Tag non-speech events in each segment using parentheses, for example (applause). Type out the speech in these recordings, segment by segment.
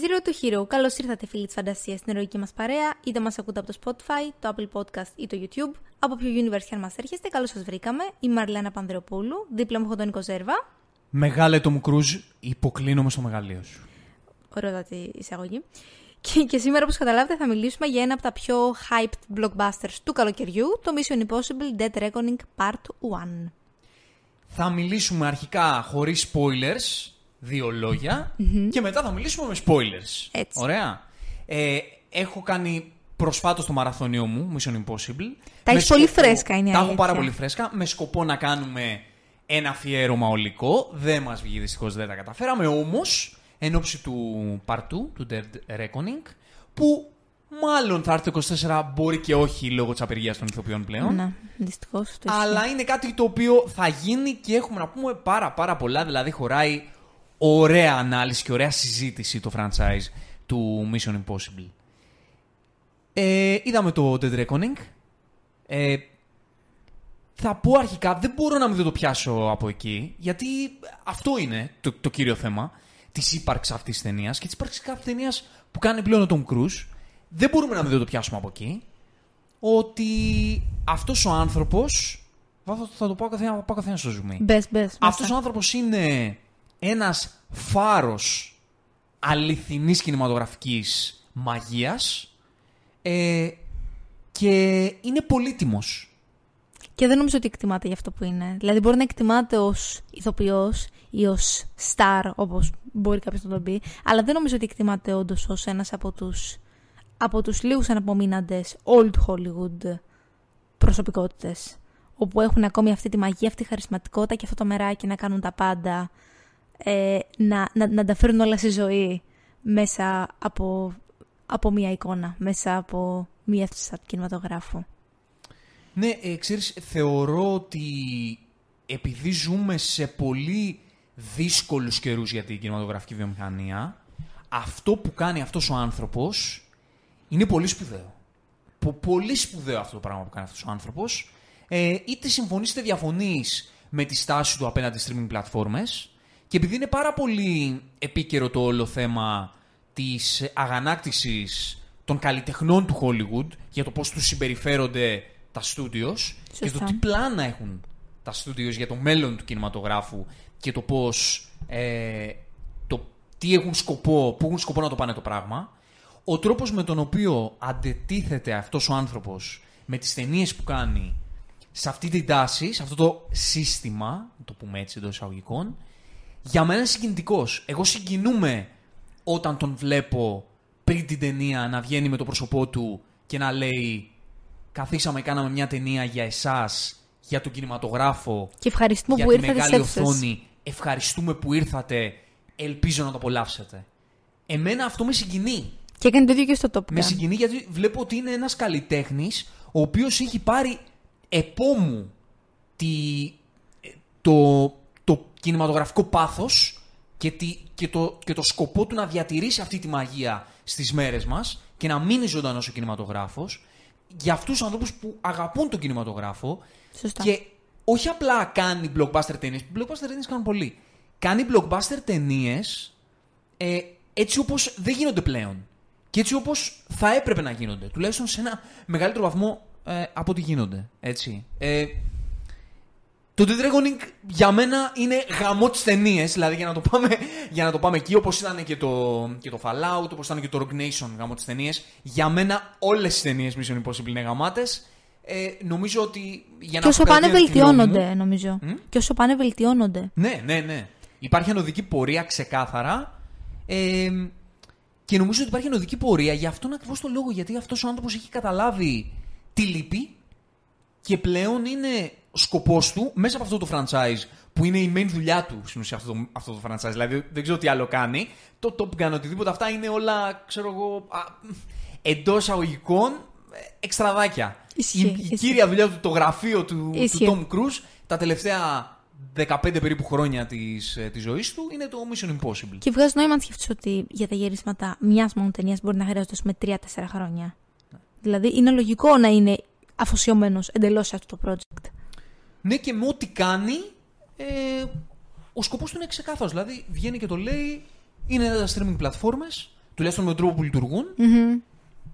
Zero to Hero. Καλώς ήρθατε, φίλοι της φαντασίας, στην ερωική μας παρέα. Είτε μας ακούτε από το Spotify, το Apple Podcast ή το YouTube. Από ποιο universe αν μας έρχεστε, καλώς σας βρήκαμε. Είμαι η Μαρλένα Πανδρεοπούλου. Δίπλα μου έχω τον Νίκο Ζέρβα. Μεγάλε το μου κρούζ, υποκλίνομαι στο μεγαλείο σου. Ωραιότατη εισαγωγή. Και, και σήμερα, όπως καταλάβετε, θα μιλήσουμε για ένα από τα πιο hyped blockbusters του καλοκαιριού, το Mission Impossible Dead Reckoning Part 1. Θα μιλήσουμε αρχικά χωρίς spoilers, δύο λόγια, και μετά θα μιλήσουμε με spoilers. Έτσι. Ωραία. Ε, έχω κάνει προσφάτως το μαραθώνιο μου, Mission Impossible. Τα Με έχεις πολύ σκοπό- φρέσκα, είναι η Τα έχω αλήθεια. πάρα πολύ φρέσκα, με σκοπό να κάνουμε ένα αφιέρωμα ολικό. Δεν μας βγήκε δυστυχώς, δεν τα καταφέραμε. Όμως, εν ώψη του παρτού, του Dead Reckoning, που μάλλον θα έρθει το 24, μπορεί και όχι λόγω της απεργίας των ηθοποιών πλέον. Να, δυστυχώς. το ισχύει. Αλλά είναι κάτι το οποίο θα γίνει και έχουμε να πούμε πάρα πάρα πολλά. Δηλαδή χωράει ωραία ανάλυση και ωραία συζήτηση το franchise του Mission Impossible. Ε, είδαμε το Dead Reckoning. Ε, θα πω αρχικά, δεν μπορώ να μην το πιάσω από εκεί, γιατί αυτό είναι το, το κύριο θέμα της ύπαρξης αυτής της ταινίας και της ύπαρξης κάθε ταινίας που κάνει πλέον ο Tom Cruise. Δεν μπορούμε να μην το πιάσουμε από εκεί. Ότι αυτός ο άνθρωπος. Θα, θα το πάω καθένα, πάω καθένα στο ζουμί. Μπες, μπες. Αυτός μέσα. ο άνθρωπος είναι ένας φάρος αληθινής κινηματογραφικής μαγείας ε, και είναι πολύτιμος. Και δεν νομίζω ότι εκτιμάται για αυτό που είναι. Δηλαδή, μπορεί να εκτιμάται ως ηθοποιός ή ως star, όπως μπορεί κάποιος να τον πει, αλλά δεν νομίζω ότι εκτιμάται όντως ως ένας από τους από τους λίγους αναπομείναντες old Hollywood προσωπικότητες όπου έχουν ακόμη αυτή τη μαγεία, αυτή τη χαρισματικότητα και αυτό το μεράκι να κάνουν τα πάντα ε, να, να, να τα φέρουν όλα στη ζωή μέσα από, από μία εικόνα, μέσα από μία αίθουσα κινηματογράφου. Ναι, ε, ξέρεις, θεωρώ ότι επειδή ζούμε σε πολύ δύσκολους καιρούς για την κινηματογραφική βιομηχανία, αυτό που κάνει αυτός ο άνθρωπος είναι πολύ σπουδαίο. Πο- πολύ σπουδαίο αυτό το πράγμα που κάνει αυτός ο άνθρωπος. Ε, είτε συμφωνείς είτε διαφωνείς με τη στάση του απέναντι στις streaming πλατφόρμες και επειδή είναι πάρα πολύ επίκαιρο το όλο θέμα της αγανάκτησης των καλλιτεχνών του Hollywood για το πώς τους συμπεριφέρονται τα studios και το Σωστά. τι πλάνα έχουν τα studios για το μέλλον του κινηματογράφου και το πώς ε, το τι έχουν σκοπό, πού έχουν σκοπό να το πάνε το πράγμα ο τρόπος με τον οποίο αντετίθεται αυτός ο άνθρωπος με τις ταινίες που κάνει σε αυτή την τάση, σε αυτό το σύστημα, να το πούμε έτσι εντός εισαγωγικών, για μένα είναι συγκινητικός. Εγώ συγκινούμαι όταν τον βλέπω πριν την ταινία να βγαίνει με το πρόσωπό του και να λέει Καθίσαμε, κάναμε μια ταινία για εσάς, για τον κινηματογράφο, Και ευχαριστούμε για που τη ήρθατε μεγάλη σε αίθουσες. οθόνη. Ευχαριστούμε που ήρθατε. Ελπίζω να το απολαύσετε. Εμένα αυτό με συγκινεί. Και έκανε το ίδιο και στο Top Gun. Με συγκινεί γιατί βλέπω ότι είναι ένας καλλιτέχνης ο οποίος έχει πάρει επόμου τη, το, το κινηματογραφικό πάθος και, τη, και, το, και το σκοπό του να διατηρήσει αυτή τη μαγεία στις μέρες μας και να μείνει ζωντανός ο κινηματογράφος για αυτούς τους ανθρώπους που αγαπούν τον κινηματογράφο Σωστά. και όχι απλά κάνει blockbuster ταινίες. Blockbuster ταινίες κάνουν πολύ. Κάνει blockbuster ταινίες ε, έτσι όπως δεν γίνονται πλέον. Και έτσι όπως θα έπρεπε να γίνονται. Τουλάχιστον σε ένα μεγαλύτερο βαθμό ε, από ό,τι γίνονται. Έτσι. Ε, το Dead Reckoning για μένα είναι γαμό της ταινίε. Δηλαδή για να το πάμε, για να το πάμε εκεί, όπως ήταν και το, και το Fallout, όπως ήταν και το Rogue Nation γαμό της ταινίε. Για μένα όλες οι ταινίες Mission Impossible είναι γαμάτες. Ε, νομίζω ότι για να Και όσο πάνε αποκρατήσω τη γνώμη μου- βελτιώνονται, νομίζω. Και όσο πάνε βελτιώνονται. ναι, ναι, ναι. Υπάρχει ανωδική πορεία ξεκάθαρα. Ε, και νομίζω ότι υπάρχει ανωδική πορεία για αυτόν ακριβώς το λόγο. Γιατί αυτός ο άνθρωπος έχει καταλάβει τι λείπει και πλέον είναι ο σκοπός του μέσα από αυτό το franchise που είναι η main δουλειά του στην ουσία αυτό το, αυτό το franchise. Δηλαδή δεν ξέρω τι άλλο κάνει. Το Top Gun, οτιδήποτε αυτά είναι όλα, ξέρω εγώ, εντός αγωγικών εξτραδάκια. Ισχύει, η, η ισχύει. κύρια δουλειά του, το γραφείο του, του Ισχύει. Tom Cruise τα τελευταία 15 περίπου χρόνια της, ε, της ζωής του είναι το Mission Impossible. Και βγάζει νόημα αν σκεφτείς ότι για τα γυρίσματα μιας μόνο ταινίας μπορεί να χρειάζεται με 3-4 χρόνια. Δηλαδή είναι λογικό να είναι αφοσιωμένος εντελώς σε αυτό το project. Ναι και με ό,τι κάνει ε, ο σκοπός του είναι ξεκάθαρος. Δηλαδή βγαίνει και το λέει είναι τα streaming πλατφόρμες τουλάχιστον με τον τρόπο που λειτουργούν, Μμμ.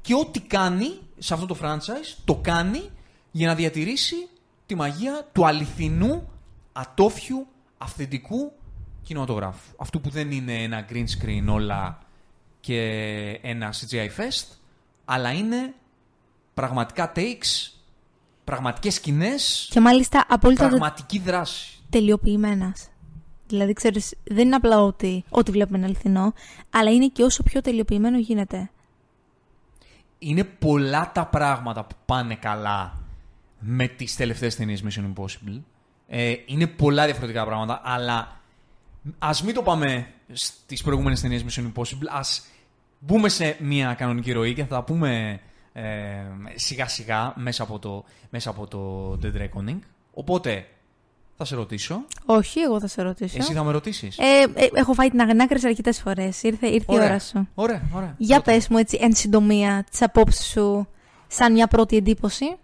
και ό,τι κάνει σε αυτό το franchise, το κάνει για να διατηρήσει τη μαγεία του αληθινού, ατόφιου, αυθεντικού κινηματογράφου. Αυτού που δεν είναι ένα green screen όλα και ένα CGI fest, αλλά είναι πραγματικά takes, πραγματικές σκηνές, Και μάλιστα απόλυτα πραγματική δράση. τελειοποιημένας. Δηλαδή, ξέρεις, δεν είναι απλά ότι ό,τι βλέπουμε είναι αληθινό, αλλά είναι και όσο πιο τελειοποιημένο γίνεται. είναι πολλά τα πράγματα που πάνε καλά με τις τελευταίες ταινίες Mission Impossible. Ε, είναι πολλά διαφορετικά πράγματα, αλλά ας μην το πάμε στις προηγούμενες ταινίες Mission Impossible, ας μπούμε σε μια κανονική ροή και θα τα πούμε ε, σιγά σιγά μέσα από το, μέσα από το Dead Reckoning. Οπότε, θα σε ρωτήσω. Όχι, εγώ θα σε ρωτήσω. Εσύ θα με ρωτήσεις. Ε, ε, έχω φάει την αγνάκριση αρκετές φορές. Ήρθε, ήρθε η ώρα σου. Ωραία, ωραία. Για Ρώτα. πες μου έτσι, εν συντομία, τις απόψεις σου, σαν μια πρώτη εντύπωση.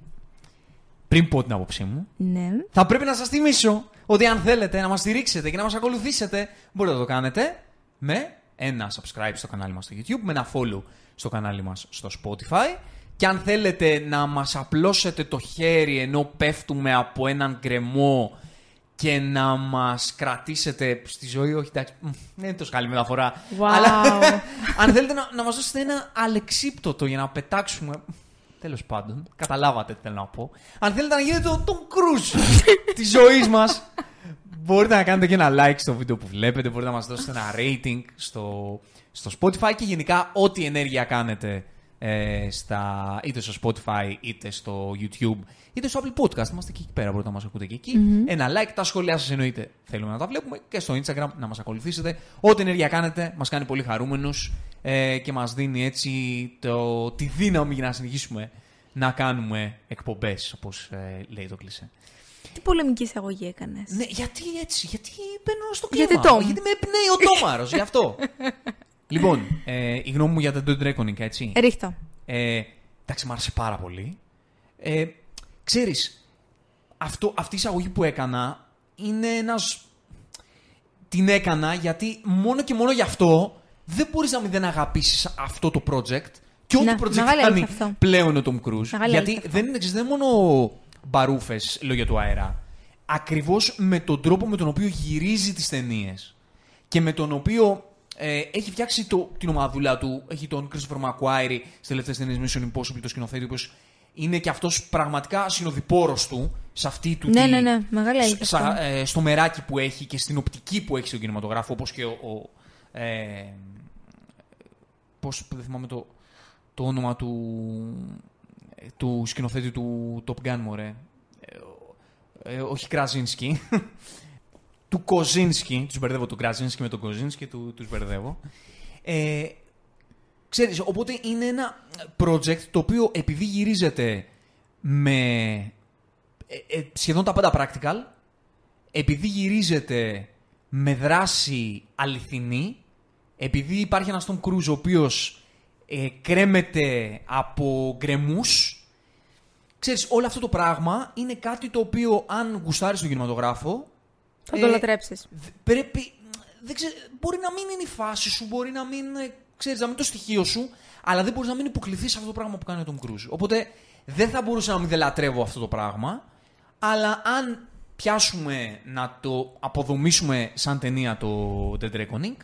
Πριν πω την άποψή μου, Ναι. Θα πρέπει να σας θυμίσω ότι αν θέλετε να μας στηρίξετε και να μας ακολουθήσετε, μπορείτε να το κάνετε με ένα subscribe στο κανάλι μας στο YouTube, με ένα follow στο κανάλι μας στο Spotify και αν θέλετε να μας απλώσετε το χέρι ενώ πέφτουμε από έναν γκρεμό και να μας κρατήσετε στη ζωή, όχι εντάξει, μ, δεν είναι τόσο καλή μεταφορά, Wow. αλλά (laughs) αν θέλετε να, να μας δώσετε ένα αλεξίπτωτο για να πετάξουμε Τέλος πάντων, καταλάβατε τι θέλω να πω. Αν θέλετε να γίνετε τον Tom Cruise (laughs) της ζωής μας, μπορείτε να κάνετε και ένα like στο βίντεο που βλέπετε. Μπορείτε να μας δώσετε ένα rating στο, στο Spotify και γενικά ό,τι ενέργεια κάνετε ε, στα, είτε στο Spotify είτε στο YouTube είτε στο Apple Podcast. Είμαστε και εκεί πέρα, μπορείτε να μας ακούτε και εκει Ένα like, τα σχόλιά σας εννοείται θέλουμε να τα βλέπουμε και στο Instagram να μας ακολουθήσετε. Ό,τι ενέργεια κάνετε μας κάνει πολύ χαρούμενους ε, και μας δίνει έτσι το, τη δύναμη για να συνεχίσουμε να κάνουμε εκπομπές, όπως ε, λέει το κλισέ. Τι πολεμική εισαγωγή έκανες; Ναι, γιατί έτσι, γιατί μπαίνω στο κλίμα. Γιατί Tom. Γιατί με εμπνέει ο Τόμαρος, γι' αυτό. (laughs) λοιπόν, ε, η γνώμη μου για το Dead Reckoning, έτσι. Ρίχτω. Ε, εντάξει, μου άρεσε πάρα πολύ. Ε, ξέρεις, αυτό, αυτή η εισαγωγή που έκανα είναι ένας... Την έκανα γιατί μόνο και μόνο γι' αυτό δεν μπορείς να μην δεν αγαπήσεις αυτό το project και ό,τι Ναι, project μεγάλη κάνει αλήθεια αυτό. πλέον ο Tom Cruise. Μεγάλη γιατί αλήθεια αυτό. δεν είναι, ξέρεις, δεν είναι μόνο μπαρούφες λόγια του αέρα. Ακριβώς με τον τρόπο με τον οποίο γυρίζει τις ταινίες και με τον οποίο ε, έχει φτιάξει το, την ομαδούλα του. Έχει τον Christopher McQuarrie στις τελευταίες ταινίες Mission Impossible, το σκηνοθέτη, που είναι και αυτός πραγματικά συνοδοιπόρος του σε αυτή του. Ναι, τη- ναι, ναι, μεγάλη αλήθεια σα- αυτό. ε, στο μεράκι που έχει και στην οπτική που έχει στον κινηματογράφο, όπως και ο. ο ε, πώς, δεν θυμάμαι το, το όνομα του, ε, του σκηνοθέτη του Top Gun, μωρέ. Ε, ο- ε, όχι Κραζίνσκι. Του Κοζίνσκι. Τους μπερδεύω του Κραζίνσκι με τον Κοζίνσκι, του τους μπερδεύω. Ε, ξέρεις, οπότε είναι ένα project το οποίο επειδή γυρίζεται με ε, ε, σχεδόν τα πάντα practical, επειδή γυρίζεται με δράση αληθινή, επειδή υπάρχει ένας Tom Cruise ο οποίος ε, κρέμεται από γκρεμούς, ξέρεις, όλο αυτό το πράγμα είναι κάτι το οποίο αν γουστάρεις τον κινηματογράφο, Θα το ε, λατρέψεις. Δ- Πρέπει. Δεν ξέρω, μπορεί να μην είναι η φάση σου, μπορεί να μην, ε, ξέρεις, να μην είναι το στοιχείο σου, αλλά δεν μπορείς να μην υποκληθεί σε αυτό το πράγμα που κάνει ο Tom Cruise. Οπότε δεν θα μπορούσα να μην δεν λατρεύω αυτό το πράγμα, αλλά αν πιάσουμε να το αποδομήσουμε σαν ταινία το Dead Reckoning,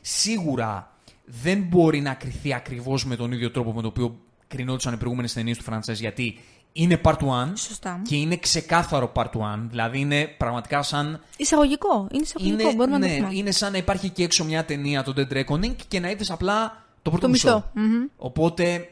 σίγουρα δεν μπορεί να κριθεί ακριβώς με τον ίδιο τρόπο με τον οποίο κρινόντουσαν οι προηγούμενες ταινίες του franchise, γιατί είναι part 1 Σωστά. και είναι ξεκάθαρο part 1, δηλαδή είναι πραγματικά σαν Εισαγωγικό. Είναι εισαγωγικό. είναι, Μπορούμε να ναι, το πούμε. είναι σαν να υπάρχει και έξω μια ταινία, το Dead Reckoning, και να είδες απλά το πρώτο Το μισό. Μμμ. Οπότε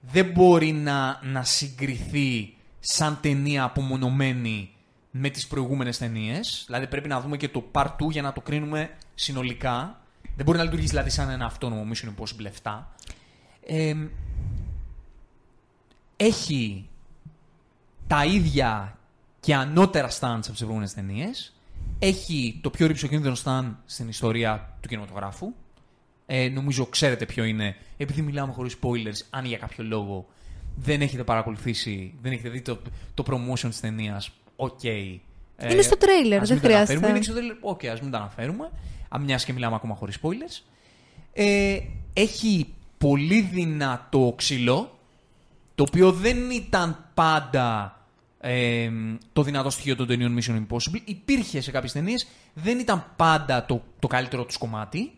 δεν μπορεί να, να συγκριθεί σαν ταινία απομονωμένη με τις προηγούμενες ταινίες. Δηλαδή πρέπει να δούμε και το Part 2 για να το κρίνουμε συνολικά. Δεν μπορεί να λειτουργήσει δηλαδή σαν ένα αυτόνομο Mission Impossible 7. Ε, έχει τα ίδια και ανώτερα stunts από τις προηγούμενες ταινίες. Έχει το πιο ριψοκίνδυνο stunt στην ιστορία του κινηματογράφου. Ε, νομίζω ξέρετε ποιο είναι. Επειδή μιλάμε χωρίς spoilers, αν για κάποιο λόγο δεν έχετε παρακολουθήσει, δεν έχετε δει το, το promotion της ταινίας, οκ. Ε, Είναι στο trailer, ας δεν μην τα αναφέρουμε. χρειάζεται. Είναι στο trailer, OK, okay, ας μην τα αναφέρουμε. Αν μιας και μιλάμε ακόμα χωρίς spoilers. Ε, έχει πολύ δυνατό ξύλο, το οποίο δεν ήταν πάντα ε, το δυνατό στοιχείο των ταινιών Mission Impossible. Υπήρχε σε κάποιες ταινίες, δεν ήταν πάντα το, το καλύτερο τους κομμάτι.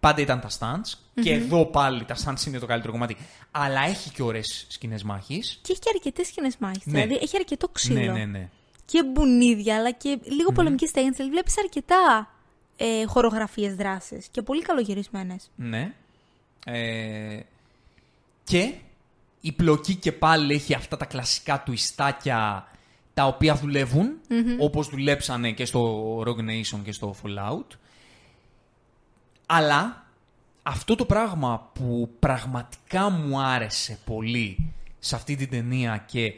Πάντα ήταν τα stunts. Και εδώ πάλι τα stunts είναι το καλύτερο κομμάτι. Αλλά έχει και ωραίες σκηνές μάχης. Και έχει και αρκετές σκηνές μάχης. Ναι. Δηλαδή έχει αρκετό ξύλο. Ναι, ναι, ναι. Και μπουνίδια, αλλά και λίγο πολεμική στέγη. Δηλαδή βλέπεις αρκετά ε, χορογραφίες δράσεις και πολύ καλογυρισμένες. Ναι. Ε, και η πλοκή και πάλι έχει αυτά τα κλασικά του ιστάκια τα οποία δουλεύουν, όπως δουλέψανε και στο Rogue Nation και στο Fallout. Αλλά αυτό το πράγμα που πραγματικά μου άρεσε πολύ σε αυτή την ταινία και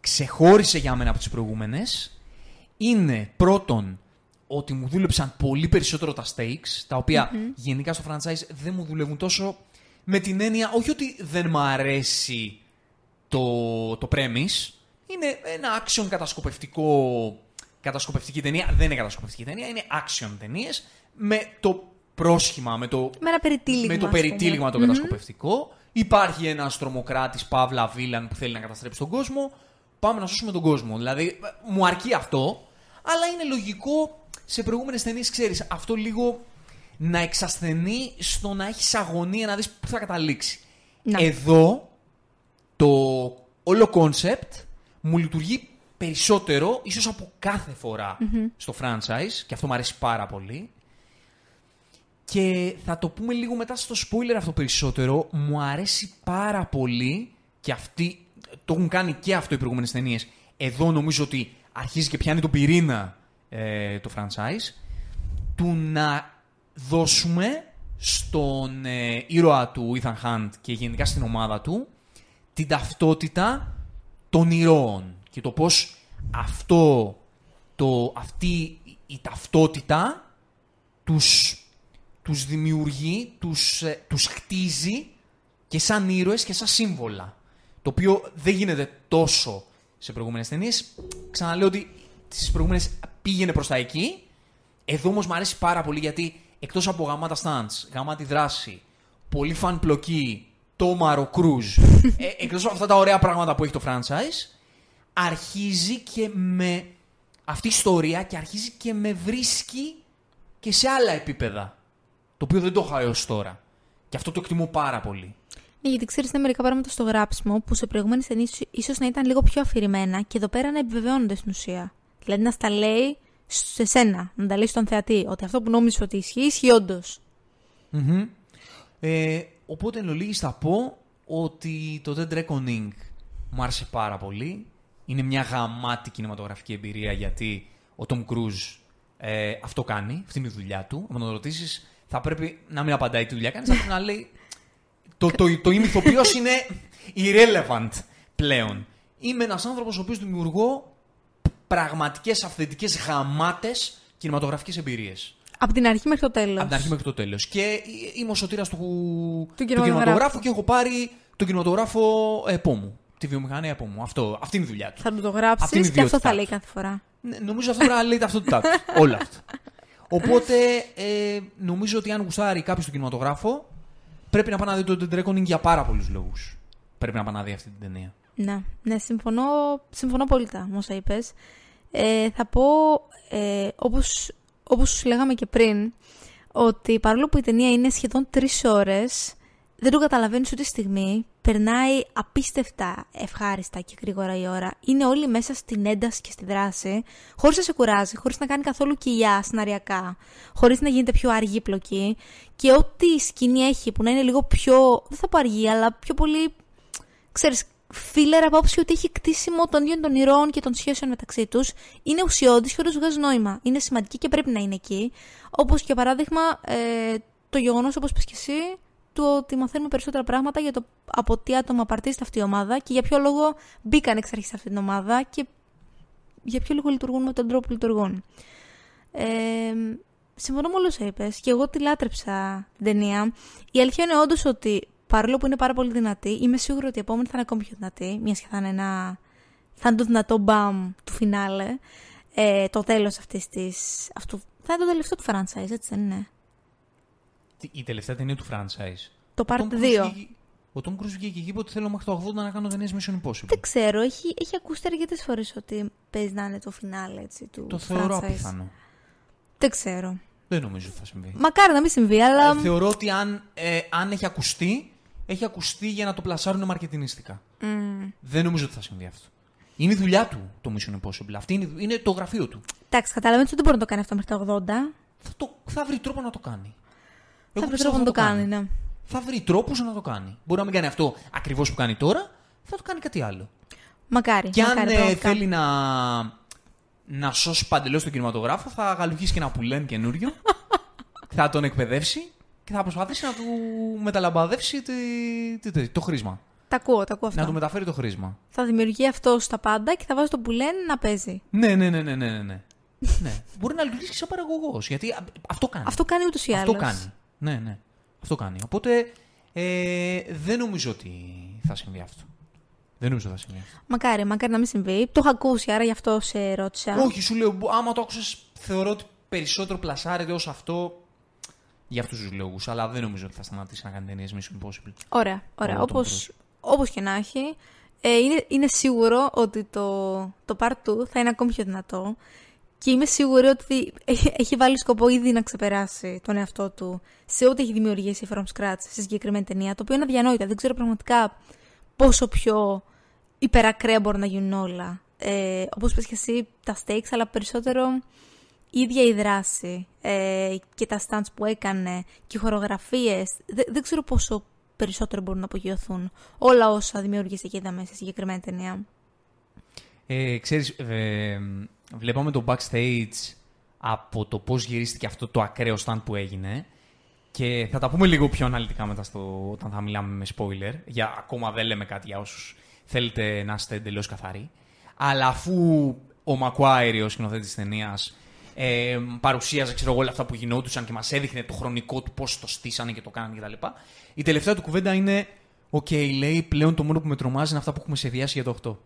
ξεχώρισε για μένα από τις προηγούμενες είναι πρώτον ότι μου δούλεψαν πολύ περισσότερο τα stakes, τα οποια γενικά στο franchise δεν μου δουλεύουν τόσο με την έννοια, όχι ότι δεν μου αρέσει το, το premise, είναι ένα action κατασκοπευτικό, κατασκοπευτική ταινία, δεν είναι κατασκοπευτική ταινία, είναι action ταινίες με το πρόσχημα, με το, Με ένα περιτύλιγμα. με το ας πούμε. περιτύλιγμα το κατασκοπευτικό. Υπάρχει ένας τρομοκράτης, παύλα, βίλαν που θέλει να καταστρέψει τον κόσμο. Πάμε να σώσουμε τον κόσμο. Δηλαδή, μου αρκεί αυτό, αλλά είναι λογικό σε προηγούμενες ταινίες, ξέρεις, αυτό λίγο να εξασθενεί στο να έχεις αγωνία να δεις πού θα καταλήξει. Να. Εδώ το όλο concept μου λειτουργεί περισσότερο, ίσως από κάθε φορά στο franchise και αυτό μου αρέσει πάρα πολύ. Και θα το πούμε λίγο μετά στο spoiler αυτό περισσότερο. Μου αρέσει πάρα πολύ και αυτοί το έχουν κάνει και αυτό οι προηγούμενες ταινίες. Εδώ νομίζω ότι αρχίζει και πιάνει τον πυρήνα ε, το franchise. Του να δώσουμε στον ε, ήρωα του Ethan Hunt και γενικά στην ομάδα του την ταυτότητα των ηρώων και το πώς αυτό, το, αυτή η ταυτότητα τους, τους δημιουργεί, τους, ε, τους χτίζει και σαν ήρωες και σαν σύμβολα. Το οποίο δεν γίνεται τόσο σε προηγούμενες ταινίες. Ξαναλέω ότι στις προηγούμενες πήγαινε προς τα εκεί. Εδώ όμως μου αρέσει πάρα πολύ γιατί εκτός από γαμάτα stunts, γαμάτη δράση, πολύ φαν πλοκή, τόμαρο κρούζ, ε, εκτός από αυτά τα ωραία πράγματα που έχει το franchise, αρχίζει και με αυτή η ιστορία και αρχίζει και με βρίσκει και σε άλλα επίπεδα. Το οποίο δεν το είχα έως τώρα. Και αυτό το εκτιμώ πάρα πολύ. Ναι, γιατί ξέρεις, είναι μερικά πράγματα στο γράψιμο που σε προηγούμενες ταινίε ίσως να ήταν λίγο πιο αφηρημένα και εδώ πέρα να επιβεβαιώνονται στην ουσία. Δηλαδή να στα λέει σε σένα, να τα λέει στον θεατή, ότι αυτό που νόμιζες ότι ισχύει, ισχύει όντως. Μμμ. Ε, οπότε εν ολίγης θα πω ότι το Dead Reckoning μου άρεσε πάρα πολύ. Είναι μια γαμάτη κινηματογραφική εμπειρία γιατί ο Tom Cruise ε, αυτό κάνει, αυτή είναι η δουλειά του. Αν τον ρωτήσεις, θα πρέπει να μην απαντάει τη δουλειά κάνει, θα πρέπει να λέει. Το, το, το είμαι ηθοποιός είναι irrelevant πλέον. Είμαι ένας άνθρωπος ο οποίος δημιουργώ πραγματικές αυθεντικές γαμάτες κινηματογραφικές εμπειρίες. Από την αρχή μέχρι το τέλος. Από την αρχή μέχρι το τέλος. Και είμαι ο σωτήρας του, του κινηματογράφου. κινηματογράφου και έχω πάρει τον κινηματογράφο ε, επόμου. Τη βιομηχανία επόμου. Αυτό, αυτή είναι η δουλειά του. Θα του το Αυτή γράψει είναι η και αυτό ιδιότητά θα λέει του. κάθε φορά. Ναι, Νομίζω αυτό πρέπει να λέει ταυτότητά τους. (laughs) Όλα αυτά. Οπότε ε, νομίζω ότι αν γουστάρει κάποιος τον κινηματογράφο, πρέπει να πάει να δει το Dead Reckoning για πάρα πολλούς λόγους. Πρέπει να πάει να δει αυτή την ταινία. Ναι, ναι συμφωνώ, συμφωνώ πολύ τα με όσα είπες. Ε, θα πω, ε, όπως, όπως σου λέγαμε και πριν, ότι παρόλο που η ταινία είναι σχεδόν τρεις ώρες, δεν το καταλαβαίνεις ούτε στιγμή, περνάει απίστευτα ευχάριστα και γρήγορα η ώρα. Είναι όλοι μέσα στην ένταση και στη δράση, χωρίς να σε κουράζει, χωρίς να κάνει καθόλου κοιλιά σεναριακά, χωρίς να γίνεται πιο αργή πλοκή και ό,τι η σκηνή έχει που να είναι λίγο πιο, δεν θα πω αργή, αλλά πιο πολύ ξέρεις, φίλερ από άποψη ότι έχει κτίσιμο των ίδιων των ηρώων και των σχέσεων μεταξύ τους, είναι ουσιώδης και όντως βγάζει νόημα. Είναι σημαντική και πρέπει να είναι εκεί. Όπως για παράδειγμα ε, το γεγονός, όπως πες και εσύ, του ότι μαθαίνουμε περισσότερα πράγματα για το από τι άτομα παρτίζεται αυτή η ομάδα και για ποιο λόγο μπήκαν εξ αρχής σε αυτή την ομάδα και για ποιο λόγο λειτουργούν με τον τρόπο που λειτουργούν. Ε, συμφωνώ με όλα όσα είπες και εγώ τη λάτρεψα την ταινία. Η αλήθεια είναι όντως ότι παρόλο που είναι πάρα πολύ δυνατή, είμαι σίγουρη ότι η επόμενη θα είναι ακόμη πιο δυνατή, μιας και θα είναι ένα. θα είναι το δυνατό μπαμ του φινάλε. Ε, το τέλος αυτής της. Αυτού... Θα είναι το τελευταίο του franchise, έτσι δεν είναι; Τι- Η τελευταία ταινία του franchise. Το Part Tom Cruise 2. βγήκε- Ο Tom Cruise βγήκε εκεί ότι θέλω μέχρι το 80 να κάνω ταινίες Mission Impossible. Δεν ξέρω, έχει, έχει ακούσει αρκετές φορές ότι παίζει να είναι το φινάλε έτσι, του Το θεωρώ franchise. απίθανο. Δεν ξέρω. Δεν νομίζω ότι θα συμβεί. Μακάρι να μην συμβεί, αλλά. Ε, θεωρώ ότι αν, ε, αν έχει ακουστεί, έχει ακουστεί για να το πλασάρουν μαρκετινίστικα. Μμ. Δεν νομίζω ότι θα συμβεί αυτό. Είναι η δουλειά του το Mission Impossible. Αυτή είναι, είναι το γραφείο του. Εντάξει, καταλαβαίνετε ότι δεν μπορεί να το κάνει αυτό μέχρι τα 80. Θα, το, θα βρει τρόπο να το κάνει. Θα Εγώ βρει πιστεύω τρόπο να το θα κάνει, ναι. Θα βρει τρόπους να το κάνει. Μπορεί να μην κάνει αυτό ακριβώς που κάνει τώρα, θα το κάνει κάτι άλλο. Μακάρι. Και αν μακάρι, ε, πραγματικά. θέλει να, να σώσει παντελώς τον κινηματογράφο, θα γαλουχίσει και ένα πουλέν καινούριο. (laughs) θα τον εκπαιδεύσει και θα προσπαθήσει να του μεταλαμπαδεύσει τη- τη- τη- το χρήσμα. Τα ακούω, τα ακούω Να αυτά. του μεταφέρει το χρήσμα. Θα δημιουργεί αυτό τα πάντα και θα βάζει τον πουλέν να παίζει. Ναι, ναι, ναι, ναι, ναι. ναι, ναι. ναι. Μπορεί να λειτουργήσει σαν παραγωγός. Γιατί α, αυτό κάνει. Αυτό κάνει ούτως ή άλλως. Αυτό κάνει. Ναι, ναι. Αυτό κάνει. Οπότε ε, δεν νομίζω ότι θα συμβεί αυτό. Δεν νομίζω ότι θα συμβεί αυτό. Μακάρι, μακάρι να μην συμβεί. Το έχω ακούσει, άρα γι' αυτό σε ρώτησα. Όχι, σου λέω, μπο- άμα το άκουσες, θεωρώ ότι περισσότερο πλασάρεται ως αυτό για αυτούς τους λόγους. Αλλά δεν νομίζω ότι θα σταματήσει να κάνει ταινίες Mission Impossible. Ωραία, ωραία. Ο Tom Όπως, όπως και να έχει, ε, είναι, είναι σίγουρο ότι το, το Part 2 θα είναι ακόμη πιο δυνατό και είμαι σίγουρη ότι έχει, έχει βάλει σκοπό ήδη να ξεπεράσει τον εαυτό του σε ό,τι έχει δημιουργήσει from scratch στη συγκεκριμένη ταινία, το οποίο είναι αδιανόητα. Δεν ξέρω πραγματικά πόσο πιο υπερακραία μπορούν να γίνουν όλα. Ε, όπως πες και εσύ, τα stakes, αλλά περισσότερο η ίδια η δράση ε, και τα stunts που έκανε και οι χορογραφίες, δεν, δεν ξέρω πόσο περισσότερο μπορούν να απογειωθούν όλα όσα δημιούργησε και είδαμε σε συγκεκριμένη ταινία. Ε, ξέρεις, ε, βλέπαμε το backstage από το πώς γυρίστηκε αυτό το ακραίο stand που έγινε και θα τα πούμε λίγο πιο αναλυτικά μετά στο, όταν θα μιλάμε με spoiler για ακόμα δεν λέμε κάτι για όσους θέλετε να είστε εντελώς καθαροί αλλά αφού ο Μακουάιρι, ο σκηνοθέτης της ταινίας ε, παρουσίαζε ξέρω, εγώ, όλα αυτά που γινόντουσαν και μας έδειχνε το χρονικό του πώς το στήσανε και το κάνανε κτλ. Η τελευταία του κουβέντα είναι «OK, λέει, πλέον το μόνο που με τρομάζει είναι αυτά που έχουμε σχεδιάσει για το 8».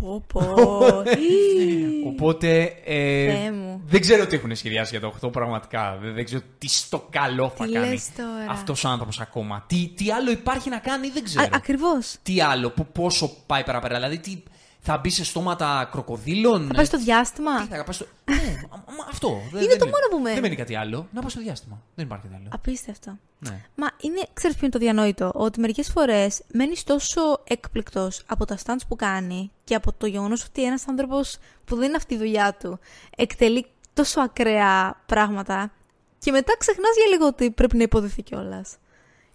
Πω πω. (laughs) Οπότε ε, Θεέ μου. δεν ξέρω τι έχουν σχεδιάσει για το 8 πραγματικά. Δεν, δεν ξέρω τι στο καλό θα Τι κάνει λες τώρα. αυτός ο άνθρωπος ακόμα. Τι, τι άλλο υπάρχει να κάνει δεν ξέρω. Α, ακριβώς. Τι άλλο, που, πόσο πάει παραπέρα. Δηλαδή τι, θα μπει σε στόματα κροκοδίλων; Θα πάει στο διάστημα; Τι θα πάει στο... ναι, α- α- αυτό. Δεν- Είναι δεν το μόνο που μένει. Δεν μένει κάτι άλλο. Να πάει στο διάστημα. Δεν υπάρχει κάτι άλλο. Απίστευτο. Ναι. Μα είναι, ξέρεις ποιο είναι το διανόητο, ότι μερικές φορές μένεις τόσο έκπληκτος από τα stunts που κάνει και από το γεγονός ότι ένας άνθρωπος που δεν είναι αυτή η δουλειά του εκτελεί τόσο ακραία πράγματα και μετά ξεχνάς για λίγο ότι πρέπει να υποδεθεί κιόλας.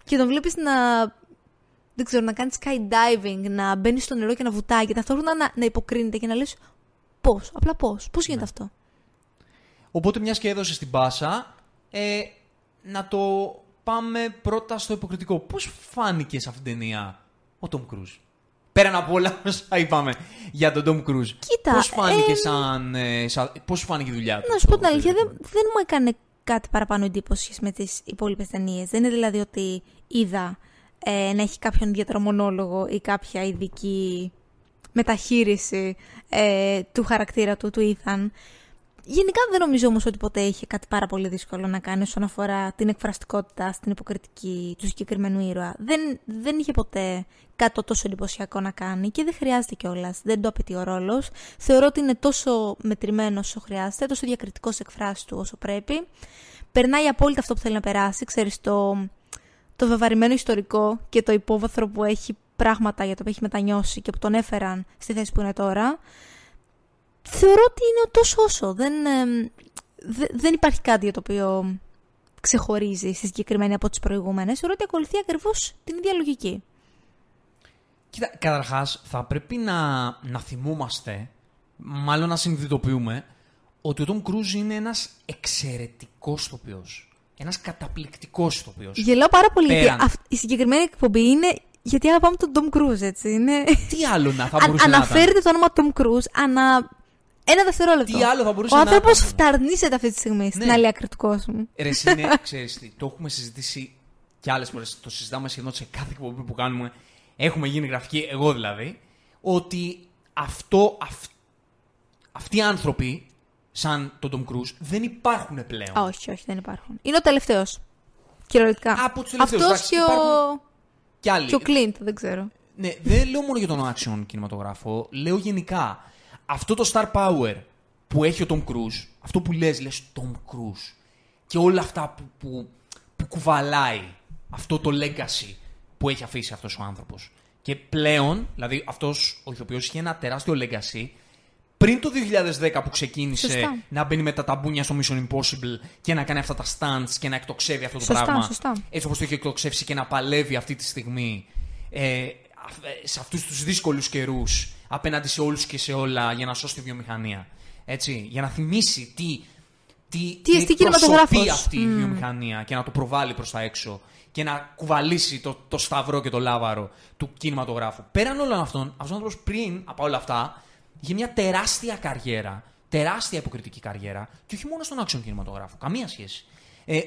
Και τον βλέπεις να, δεν ξέρω, να κάνεις skydiving, να μπαίνεις στο νερό και να βουτάει και ταυτόχρονα να, να υποκρίνεται και να λες πώς, απλά πώς, πώς γίνεται αυτό; Οπότε μιας και έδωσε την πάσα, ε, να το πάμε πρώτα στο υποκριτικό. Πώς φάνηκες σε αυτήν την ταινία ο Τόμ Κρούζ; Πέραν από όλα όσα είπαμε για τον Τόμ Κρούζ. Κοίτα, Πώς φάνηκες, ε, σαν, ε, σαν, πώς σου φάνηκε η δουλειά του. Να σου πω στο την αλήθεια, δεν, υποκριτικό; δεν μου έκανε κάτι παραπάνω εντύπωση σχέση με τις υπόλοιπες ταινίες. Δεν είναι δηλαδή ότι είδα ε, να έχει κάποιον ιδιαίτερο μονόλογο ή κάποια ειδική μεταχείριση ε, του χαρακτήρα του, του Ήθαν. Γενικά δεν νομίζω όμως ότι ποτέ είχε κάτι πάρα πολύ δύσκολο να κάνει όσον αφορά την εκφραστικότητα στην υποκριτική του συγκεκριμένου ήρωα. Δεν, δεν είχε ποτέ κάτι το τόσο εντυπωσιακό να κάνει και δεν χρειάζεται κιόλας. Δεν το απαιτεί ο ρόλος. Θεωρώ ότι είναι τόσο μετρημένο όσο χρειάζεται, τόσο διακριτικός σε εκφράσει του όσο πρέπει. Περνάει απόλυτα αυτό που θέλει να περάσει. Ξέρεις, το, το βεβαρημένο ιστορικό και το υπόβαθρο που έχει πράγματα για το που έχει μετανιώσει και που τον έφεραν στη θέση που είναι τώρα. Θεωρώ ότι είναι τόσο όσο. Δεν, εμ, δε- δεν υπάρχει κάτι για το οποίο ξεχωρίζει στη συγκεκριμένη από τις προηγούμενες. Θεωρώ ότι ακολουθεί ακριβώς την ίδια λογική. Κοίτα, καταρχάς θα πρέπει να, να θυμόμαστε, μάλλον να συνειδητοποιούμε, ότι ο Τόμ Κρούζ είναι ένας εξαιρετικός ηθοποιός. Ένας καταπληκτικός ηθοποιός. Γελάω πάρα πολύ γιατί Πέραν. αυ- η συγκεκριμένη εκπομπή είναι γιατί αγαπάμε τον Tom Cruise, έτσι. Είναι... Τι άλλο να θα Αν- μπορούσε να ήταν; αναφέρεται το όνομα Tom Cruise ανά ένα δευτερόλεπτο. Τι άλλο θα μπορούσε Ο να άνθρωπος ήταν; φταρνίζεται αυτή τη στιγμή στην Ναι. άλλη άκρη του κόσμου. Ρε, εσύ είναι, (laughs) ξέρεις τι, το έχουμε συζητήσει κι άλλες φορές, το συζητάμε σχεδόν σε κάθε εκπομπή που κάνουμε, έχουμε γίνει γραφική, εγώ δηλαδή, ότι αυτό, αυ- αυτοί οι άνθρωποι, σαν τον Tom Cruise, δεν υπάρχουν πλέον. Α, όχι, όχι, δεν υπάρχουν. Είναι ο τελευταίος. Κυριολεκτικά. Από τους τελευταίους, Αυτός εντάξει, και ο... υπάρχουν Κι άλλοι. και ο Clint, δεν ξέρω. Ναι, δεν λέω μόνο για τον action κινηματογράφο, λέω γενικά. Αυτό το star power που έχει ο Tom Cruise, αυτό που λες, λες Tom Cruise και όλα αυτά που, που, που κουβαλάει, αυτό το legacy που έχει αφήσει αυτός ο άνθρωπος. Και πλέον, δηλαδή αυτός ο ηθοποιός είχε ένα τεράστιο legacy πριν το 2010 που ξεκίνησε Σωστά. να μπαίνει με τα ταμπούνια στο Mission Impossible και να κάνει αυτά τα stunts και να εκτοξεύει αυτό το Σωστά, πράγμα. σωστά. Έτσι όπως το έχει εκτοξεύσει και να παλεύει αυτή τη στιγμή ε, αυ- ε, σε αυτούς τους δύσκολους καιρούς απέναντι σε όλους και σε όλα για να σώσει τη βιομηχανία. Έτσι, για να θυμίσει τι, τι, Τι εστί εκπροσωπεί κινηματογράφος. αυτή η βιομηχανία και να το προβάλλει προς τα έξω και να κουβαλήσει το, το σταυρό και το λάβαρο του κινηματογράφου. Πέραν όλων αυτών, αυτός ο άνθρωπος πριν από όλα αυτά είχε μια τεράστια καριέρα, τεράστια υποκριτική καριέρα και όχι μόνο στον action κινηματογράφο, καμία σχέση. Ε,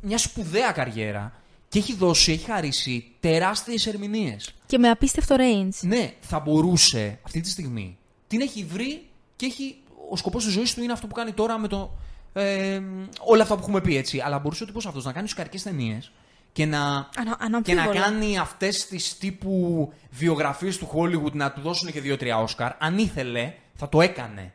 μια σπουδαία καριέρα και έχει δώσει, έχει χαρίσει τεράστιες ερμηνείες. Και με απίστευτο range. Ναι, θα μπορούσε αυτή τη στιγμή. Την έχει βρει και έχει. Ο σκοπός της ζωής του είναι αυτό που κάνει τώρα με το. Ε, όλα αυτά που έχουμε πει έτσι. Αλλά μπορούσε ο τύπος αυτός να κάνει σκαρικέ ταινίες και να, Ανα- και να αναμφίβολα. κάνει αυτές τις τύπου βιογραφίες του Hollywood να του δώσουν και δύο-τρία Όσκαρ. Αν ήθελε, θα το έκανε.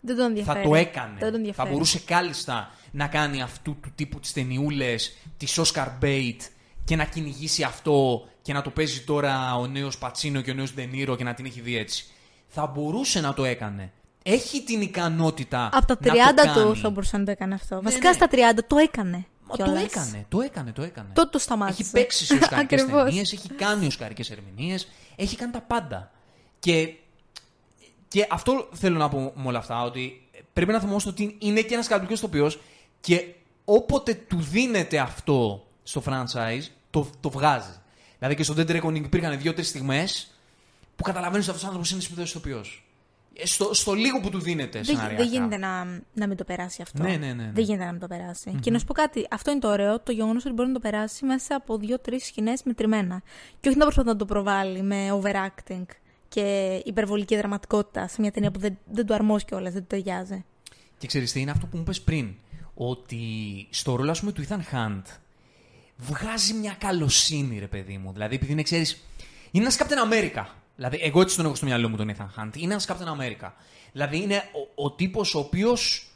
Δεν τον ενδιαφέρει. Θα το έκανε. Δεν τον θα ενδιαφέρει. μπορούσε κάλλιστα να κάνει αυτού του τύπου τις ταινιούλες, της Oscar bait και να κυνηγήσει αυτό και να το παίζει τώρα ο νέος Πατσίνο και ο νέος Ντενίρο και να την έχει δει έτσι. Θα μπορούσε να το έκανε. Έχει την ικανότητα. Από τα 30 να το του κάνει. θα μπορούσε να το έκανε αυτό. Βασικά ναι. στα 30 το έκανε. Μα το κιόλας. έκανε, το έκανε, το έκανε. Τότε το σταμάτησε. Έχει παίξει σε (laughs) οσκαρικέ Ακριβώς. ταινίε, έχει κάνει οσκαρικέ ερμηνείες, έχει κάνει τα πάντα. Και, και αυτό θέλω να πω με όλα αυτά, ότι πρέπει να θυμόμαστε ότι είναι και ένας καταπληκτικός ηθοποιός και όποτε του δίνεται αυτό στο franchise, το, το βγάζει. Δηλαδή και στο Dead Reckoning υπήρχαν δύο-τρεις στιγμές που καταλαβαίνεις ότι αυτός ο άνθρωπος είναι σπουδαίο ηθοποιός. Στο, στο λίγο που του δίνεται Δεν, σενάρια. δεν γίνεται να, να μην το περάσει αυτό. Ναι, ναι, ναι, ναι. Δεν γίνεται να μην το περασει Και να σου πω κάτι, αυτό είναι το ωραίο, το γεγονός ότι μπορεί να το περάσει μέσα από δύο-τρεις σκηνές μετρημένα. Και όχι να προσπαθεί να το προβάλλει με overacting και υπερβολική δραματικότητα σε μια ταινία που δεν, δεν του αρμόζει κιόλας, δεν του ταιριάζει. Και ξέρεις τι είναι αυτό που μου είπες πριν. Ότι στο ρόλο ας πούμε του Ethan Hunt βγάζει μια καλοσύνη ρε παιδί μου. Δηλαδή επειδή είναι ξέρεις, είναι ένας Captain America. Δηλαδή εγώ έτσι τον έχω στο μυαλό μου τον Ethan Hunt. Είναι ένας Captain America. Δηλαδή είναι ο, ο τύπος ο οποίος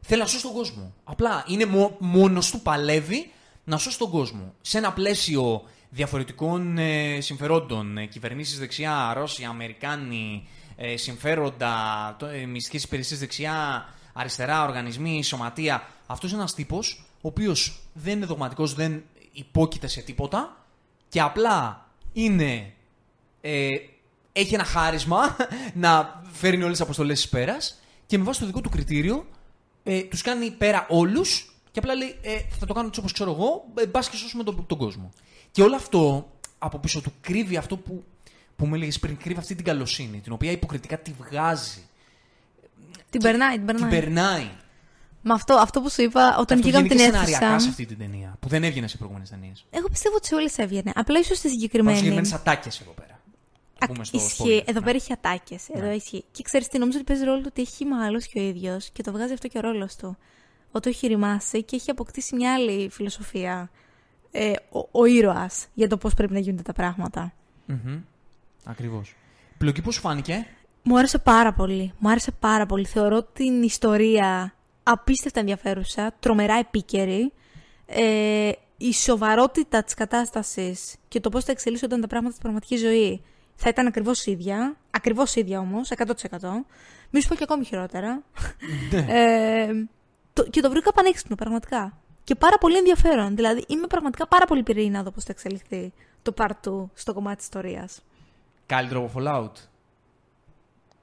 θέλει να σώσει τον κόσμο. Απλά είναι μό, μόνος του, παλεύει να σώσει τον κόσμο. Σε ένα πλαίσιο διαφορετικών ε, συμφερόντων, ε, κυβερνήσεις δεξιά, Ρώσοι, Αμερικάνοι, ε, συμφέροντα, το, ε, μυστικές υπηρεσίες δεξιά, αριστερά, οργανισμοί, σωματεία. Αυτός είναι ένας τύπος ο οποίος δεν είναι δογματικός, δεν υπόκειται σε τίποτα και απλά είναι ε, έχει ένα χάρισμα (laughs) να φέρνει όλες τις αποστολές της πέρας και με βάση το δικό του κριτήριο ε, τους κάνει πέρα όλους και απλά λέει ε, θα το κάνω έτσι όπως ξέρω εγώ, ε, μπας και σώσουμε τον, τον κόσμο. Και όλο αυτό από πίσω του κρύβει αυτό που, που μου έλεγες πριν, κρύβει αυτή την καλοσύνη, την οποία υποκριτικά τη βγάζει, Την περνάει, την την περνάει. περνάει. Με αυτό, αυτό που σου είπα, όταν Αυτό βγήκαμε βγαίνει την και σεναριακά σε αίθουσα. αυτή την ταινία, που δεν έβγαινε σε προηγούμενες ταινίες. Εγώ πιστεύω ότι σε όλες έβγαινε. Απλά ίσως στη Υπάρχουν συγκεκριμένη. συγκεκριμένες ατάκες εδώ πέρα. Το Α, πούμε στο ισχύει. spoiler. Εδώ Ναι. πέρα έχει ατάκες. Εδώ Ναι. ισχύει. Και ξέρεις τι, νομίζω ότι παίζει ρόλο του ότι έχει μάλλον και ο ίδιος και το βγάζει αυτό και ο ρόλος του. Ότι το έχει ρημάσει και έχει αποκτήσει μια άλλη φιλοσοφία. Ε, ο, ο ήρωας για το πώς πρέπει να γίνονται τα πράγματα. Μμμ. Ακριβώς. Πλοκή πώς σου φάνηκε; Μου άρεσε πάρα πολύ. Μου άρεσε πάρα πολύ. Θεωρώ την ιστορία απίστευτα ενδιαφέρουσα, τρομερά επίκαιρη. Ε, η σοβαρότητα της κατάστασης και το πώς θα εξελίσσονταν τα πράγματα στην πραγματική ζωή θα ήταν ακριβώς ίδια. Ακριβώς ίδια όμως, 100%. Μη σου πω και ακόμη χειρότερα. ε, το, και το βρήκα πανέξυπνο, πραγματικά. Και πάρα πολύ ενδιαφέρον. Δηλαδή, είμαι πραγματικά πάρα πολύ πυρηνή να δω πώς θα εξελιχθεί το part 2 στο κομμάτι της ιστορίας. Καλύτερο από Fallout.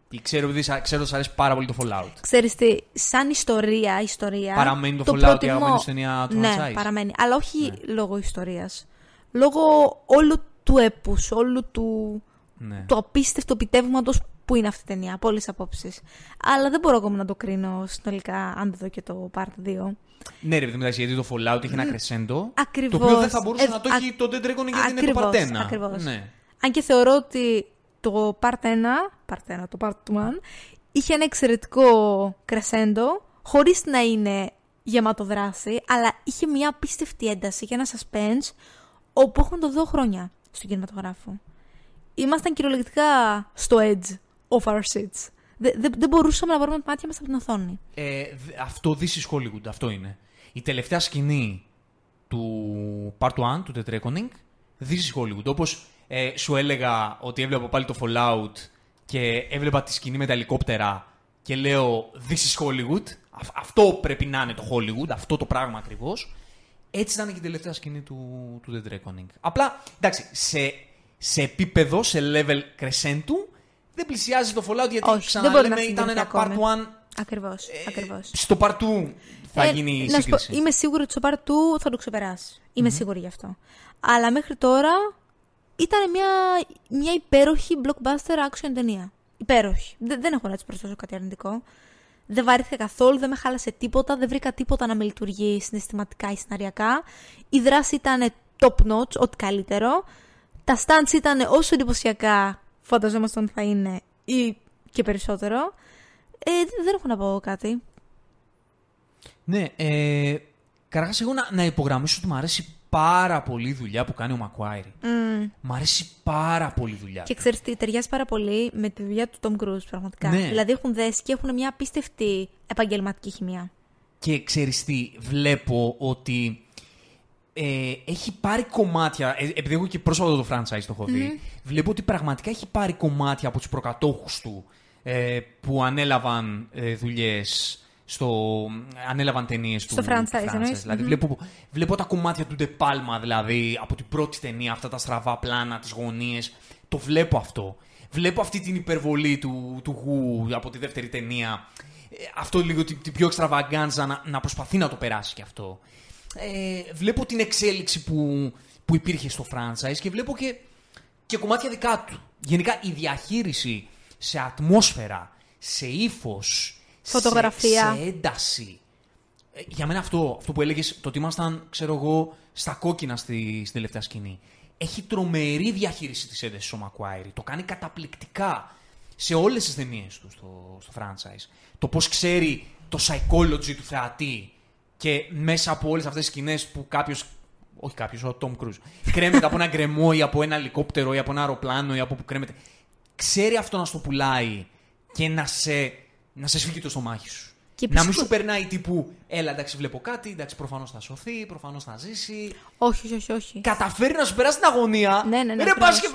Ή ξέρω, επειδή σα- ξέρω ότι σας αρέσει πάρα πολύ το Fallout. Ξέρεις τι, σαν ιστορία, ιστορία... Παραμένει το Fallout η προτιμώ- αγαπημένη σου ταινία του Ναι, franchise. παραμένει. Αλλά όχι λόγω ιστορίας. Λόγω όλου του έπους, όλου του, Ναι. του απίστευτου επιτεύγματος που είναι αυτή η ταινία, από όλες τις απόψεις. Αλλά δεν μπορώ ακόμα να το κρίνω συνολικά, αν δεν δω και το part 2. Ναι, ρε παιδί μου, εντάξει, γιατί το Fallout έχει ένα crescendo. Ακριβώς. Το οποίο δεν θα μπορούσε Ε, να το α- έχει το Dead Reckoning γιατί είναι το ακριβώς, Part 1. ακριβώς. Ναι. Αν και θεωρώ ότι το part 1, part 1 το part 1, είχε ένα εξαιρετικό crescendo, χωρίς να είναι γεμάτο δράση, αλλά είχε μια απίστευτη ένταση και ένα suspense όπου έχουμε το δω χρόνια στον κινηματογράφο. Ήμασταν κυριολεκτικά στο edge of our seats. Δεν δε, δεν μπορούσαμε να βάλουμε τα μάτια μας από την οθόνη. Ε, δ- αυτό this is Hollywood, αυτό είναι. Η τελευταία σκηνή του Part 1, του The Reckoning, this is Hollywood. Όπως ε, σου έλεγα ότι έβλεπα πάλι το Fallout και έβλεπα τη σκηνή με τα ελικόπτερα και λέω this is Hollywood, αυ- αυτό πρέπει να είναι το Hollywood, αυτό το πράγμα ακριβώς. Έτσι ήταν και η τελευταία σκηνή του, του The Reckoning. Απλά, εντάξει, σε, σε επίπεδο, σε level crescentu, δεν πλησιάζει το Fallout γιατί Όχι, δεν μπορεί να ξαναλέμε ήταν συγκριθεί ένα Part ακόμη. 1 Ακριβώς, ακριβώς. στο part 2 θα Ε, γίνει η να σου πω, σύγκριση. είμαι σίγουρη ότι στο part 2 θα το ξεπεράσει. Είμαι σίγουρη γι' αυτό. Αλλά μέχρι τώρα ήταν μια, μια υπέροχη blockbuster action ταινία. Υπέροχη. Δεν, δεν έχω να της προσθέσω κάτι αρνητικό. Δεν βαρύθηκα καθόλου, δεν με χάλασε τίποτα, δεν βρήκα τίποτα να με λειτουργεί συναισθηματικά ή σεναριακά. Η δράση ήταν top notch, ό,τι καλύτερο. Τα stunts ήταν όσο εντυπωσιακά φανταζόμασταν θα είναι ή και περισσότερο. Ε, δεν- δεν έχω να πω κάτι. Ναι, ε, καταρχάς εγώ να, να υπογραμμίσω ότι μου αρέσει πάρα πολύ η δουλειά που κάνει ο Μακουάιρι. Mm. Μου αρέσει πάρα πολύ η δουλειά. Και ξέρεις τι, ταιριάζει πάρα πολύ με τη δουλειά του Tom Cruise, πραγματικά. Ναι. Δηλαδή έχουν δέσει και έχουν μια απίστευτη επαγγελματική χημεία. Και ξέρεις τι, βλέπω ότι ε, έχει πάρει κομμάτια, ε, επειδή έχω και πρόσφατα το franchise το έχω δει, βλέπω ότι πραγματικά έχει πάρει κομμάτια από τους προκατόχους του ε, που ανέλαβαν ε, δουλειές στο, ανέλαβαν ταινίες του Στο franchise, εννοείς; Δηλαδή Μμμ. βλέπω, βλέπω τα κομμάτια του De Palma, δηλαδή από την πρώτη ταινία, αυτά τα στραβά πλάνα, τις γωνίες. Το βλέπω αυτό. Βλέπω αυτή την υπερβολή του, του γου από τη δεύτερη ταινία. Ε, αυτό λίγο την, την πιο εξτραβαγκάντζα να, να προσπαθεί να το περάσει και αυτό. Ε, βλέπω την εξέλιξη που, που υπήρχε στο franchise και βλέπω και, και κομμάτια δικά του. Γενικά η διαχείριση σε ατμόσφαιρα, σε ύφος, Φωτογραφία. σε, σε ένταση. Ε, για μένα αυτό, αυτό που έλεγες, το ότι ήμασταν, ξέρω εγώ, στα κόκκινα στη, στην τελευταία σκηνή. Έχει τρομερή διαχείριση της έντασης ο Μακουάιρι. Το κάνει καταπληκτικά σε όλες τις ταινίες του στο, στο franchise. Το πώς ξέρει το psychology του θεατή και μέσα από όλες αυτές τις σκηνές που κάποιος όχι κάποιος, ο Τόμ Κρούζ. Κρέμεται από ένα γκρεμό ή από ένα ελικόπτερο ή από ένα αεροπλάνο ή από που κρέμεται. Ξέρει αυτό να στο πουλάει και να σε, να σε σφίγγει το στομάχι σου. Και να μην επίσης- σου περνάει τύπου, έλα εντάξει βλέπω κάτι, εντάξει προφανώς θα σωθεί, προφανώς θα ζήσει. Όχι, όχι, όχι. όχι. Καταφέρει να σου περάσει την αγωνία. Ναι, ναι, ναι, Ρε, ακριβώς. πας και,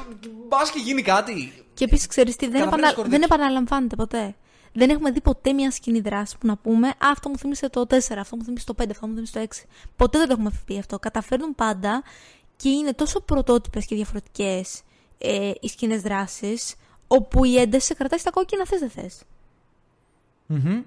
πας και γίνει κάτι. Και επίσης, ξέρεις τι, δεν, Καταφέρνεις επανα... να σκορδέψεις. δεν επαναλαμβάνεται ποτέ. Δεν έχουμε δει ποτέ μια σκηνή δράση που να πούμε Α, αυτό μου θύμισε το 4, αυτό μου θύμισε το 5, αυτό μου θύμισε το 6. Ποτέ δεν το έχουμε πει αυτό. Καταφέρνουν πάντα και είναι τόσο πρωτότυπες και διαφορετικές ε, οι σκηνές δράσης, όπου η ένταση σε κρατάει στα κόκκινα θες δεν θες. Μμμ.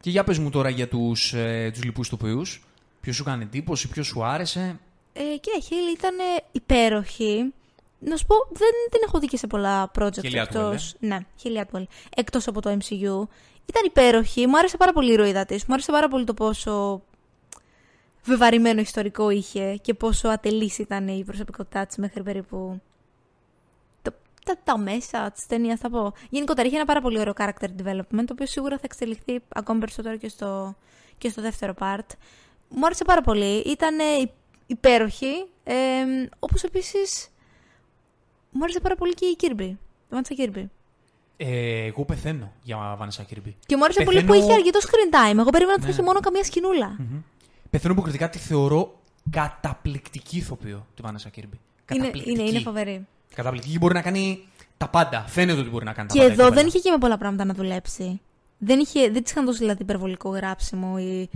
Και για πες μου τώρα για τους, ε, τους λοιπούς τοπίους. Ποιος σου κάνει εντύπωση, ποιος σου άρεσε; Ε, κοίτα, Χίλη ήταν υπέροχη. Να σου πω, δεν την έχω δει και σε πολλά project Χίλι Atwell, εκτός... Ναι, Χίλι Atwell. Εκτός από το MCU. Ήταν υπέροχη, μου άρεσε πάρα πολύ η ροήδα της. Μου άρεσε πάρα πολύ το πόσο βεβαρημένο ιστορικό είχε και πόσο ατελής ήταν η προσωπικότητά της μέχρι περίπου το, τα, τα μέσα της ταινίας θα πω. Γενικότερα είχε ένα πάρα πολύ ωραίο character development, το οποίο σίγουρα θα εξελιχθεί ακόμη περισσότερο και στο, και στο δεύτερο part. Μου άρεσε πάρα πολύ. Ήταν υπέροχη. Ε, όπως επίσης μου άρεσε πάρα πολύ και η Kirby. Η Vanessa Kirby. Ε, εγώ πεθαίνω για Βάνεσσα Kirby. Και μου άρεσε πολύ που Πεθαίνω- είχε αρκετό screen time. Εγώ περίμενα ότι θα Ναι. είχε μόνο καμία σκηνούλα. Πεθαίνω υποκριτικά τη θεωρώ καταπληκτική ηθοποιό τη Βάνεσσα Kirby. Είναι, Καταπληκτική. είναι, είναι φοβερή. Καταπληκτική μπορεί να κάνει τα πάντα. Φαίνεται ότι μπορεί να κάνει Και τα πάντα. η εδώ κοπέλα. δεν είχε και με πολλά πράγματα να δουλέψει. Δεν, είχε, δεν της είχαν δώσει δηλαδή υπερβολικό γράψιμο ή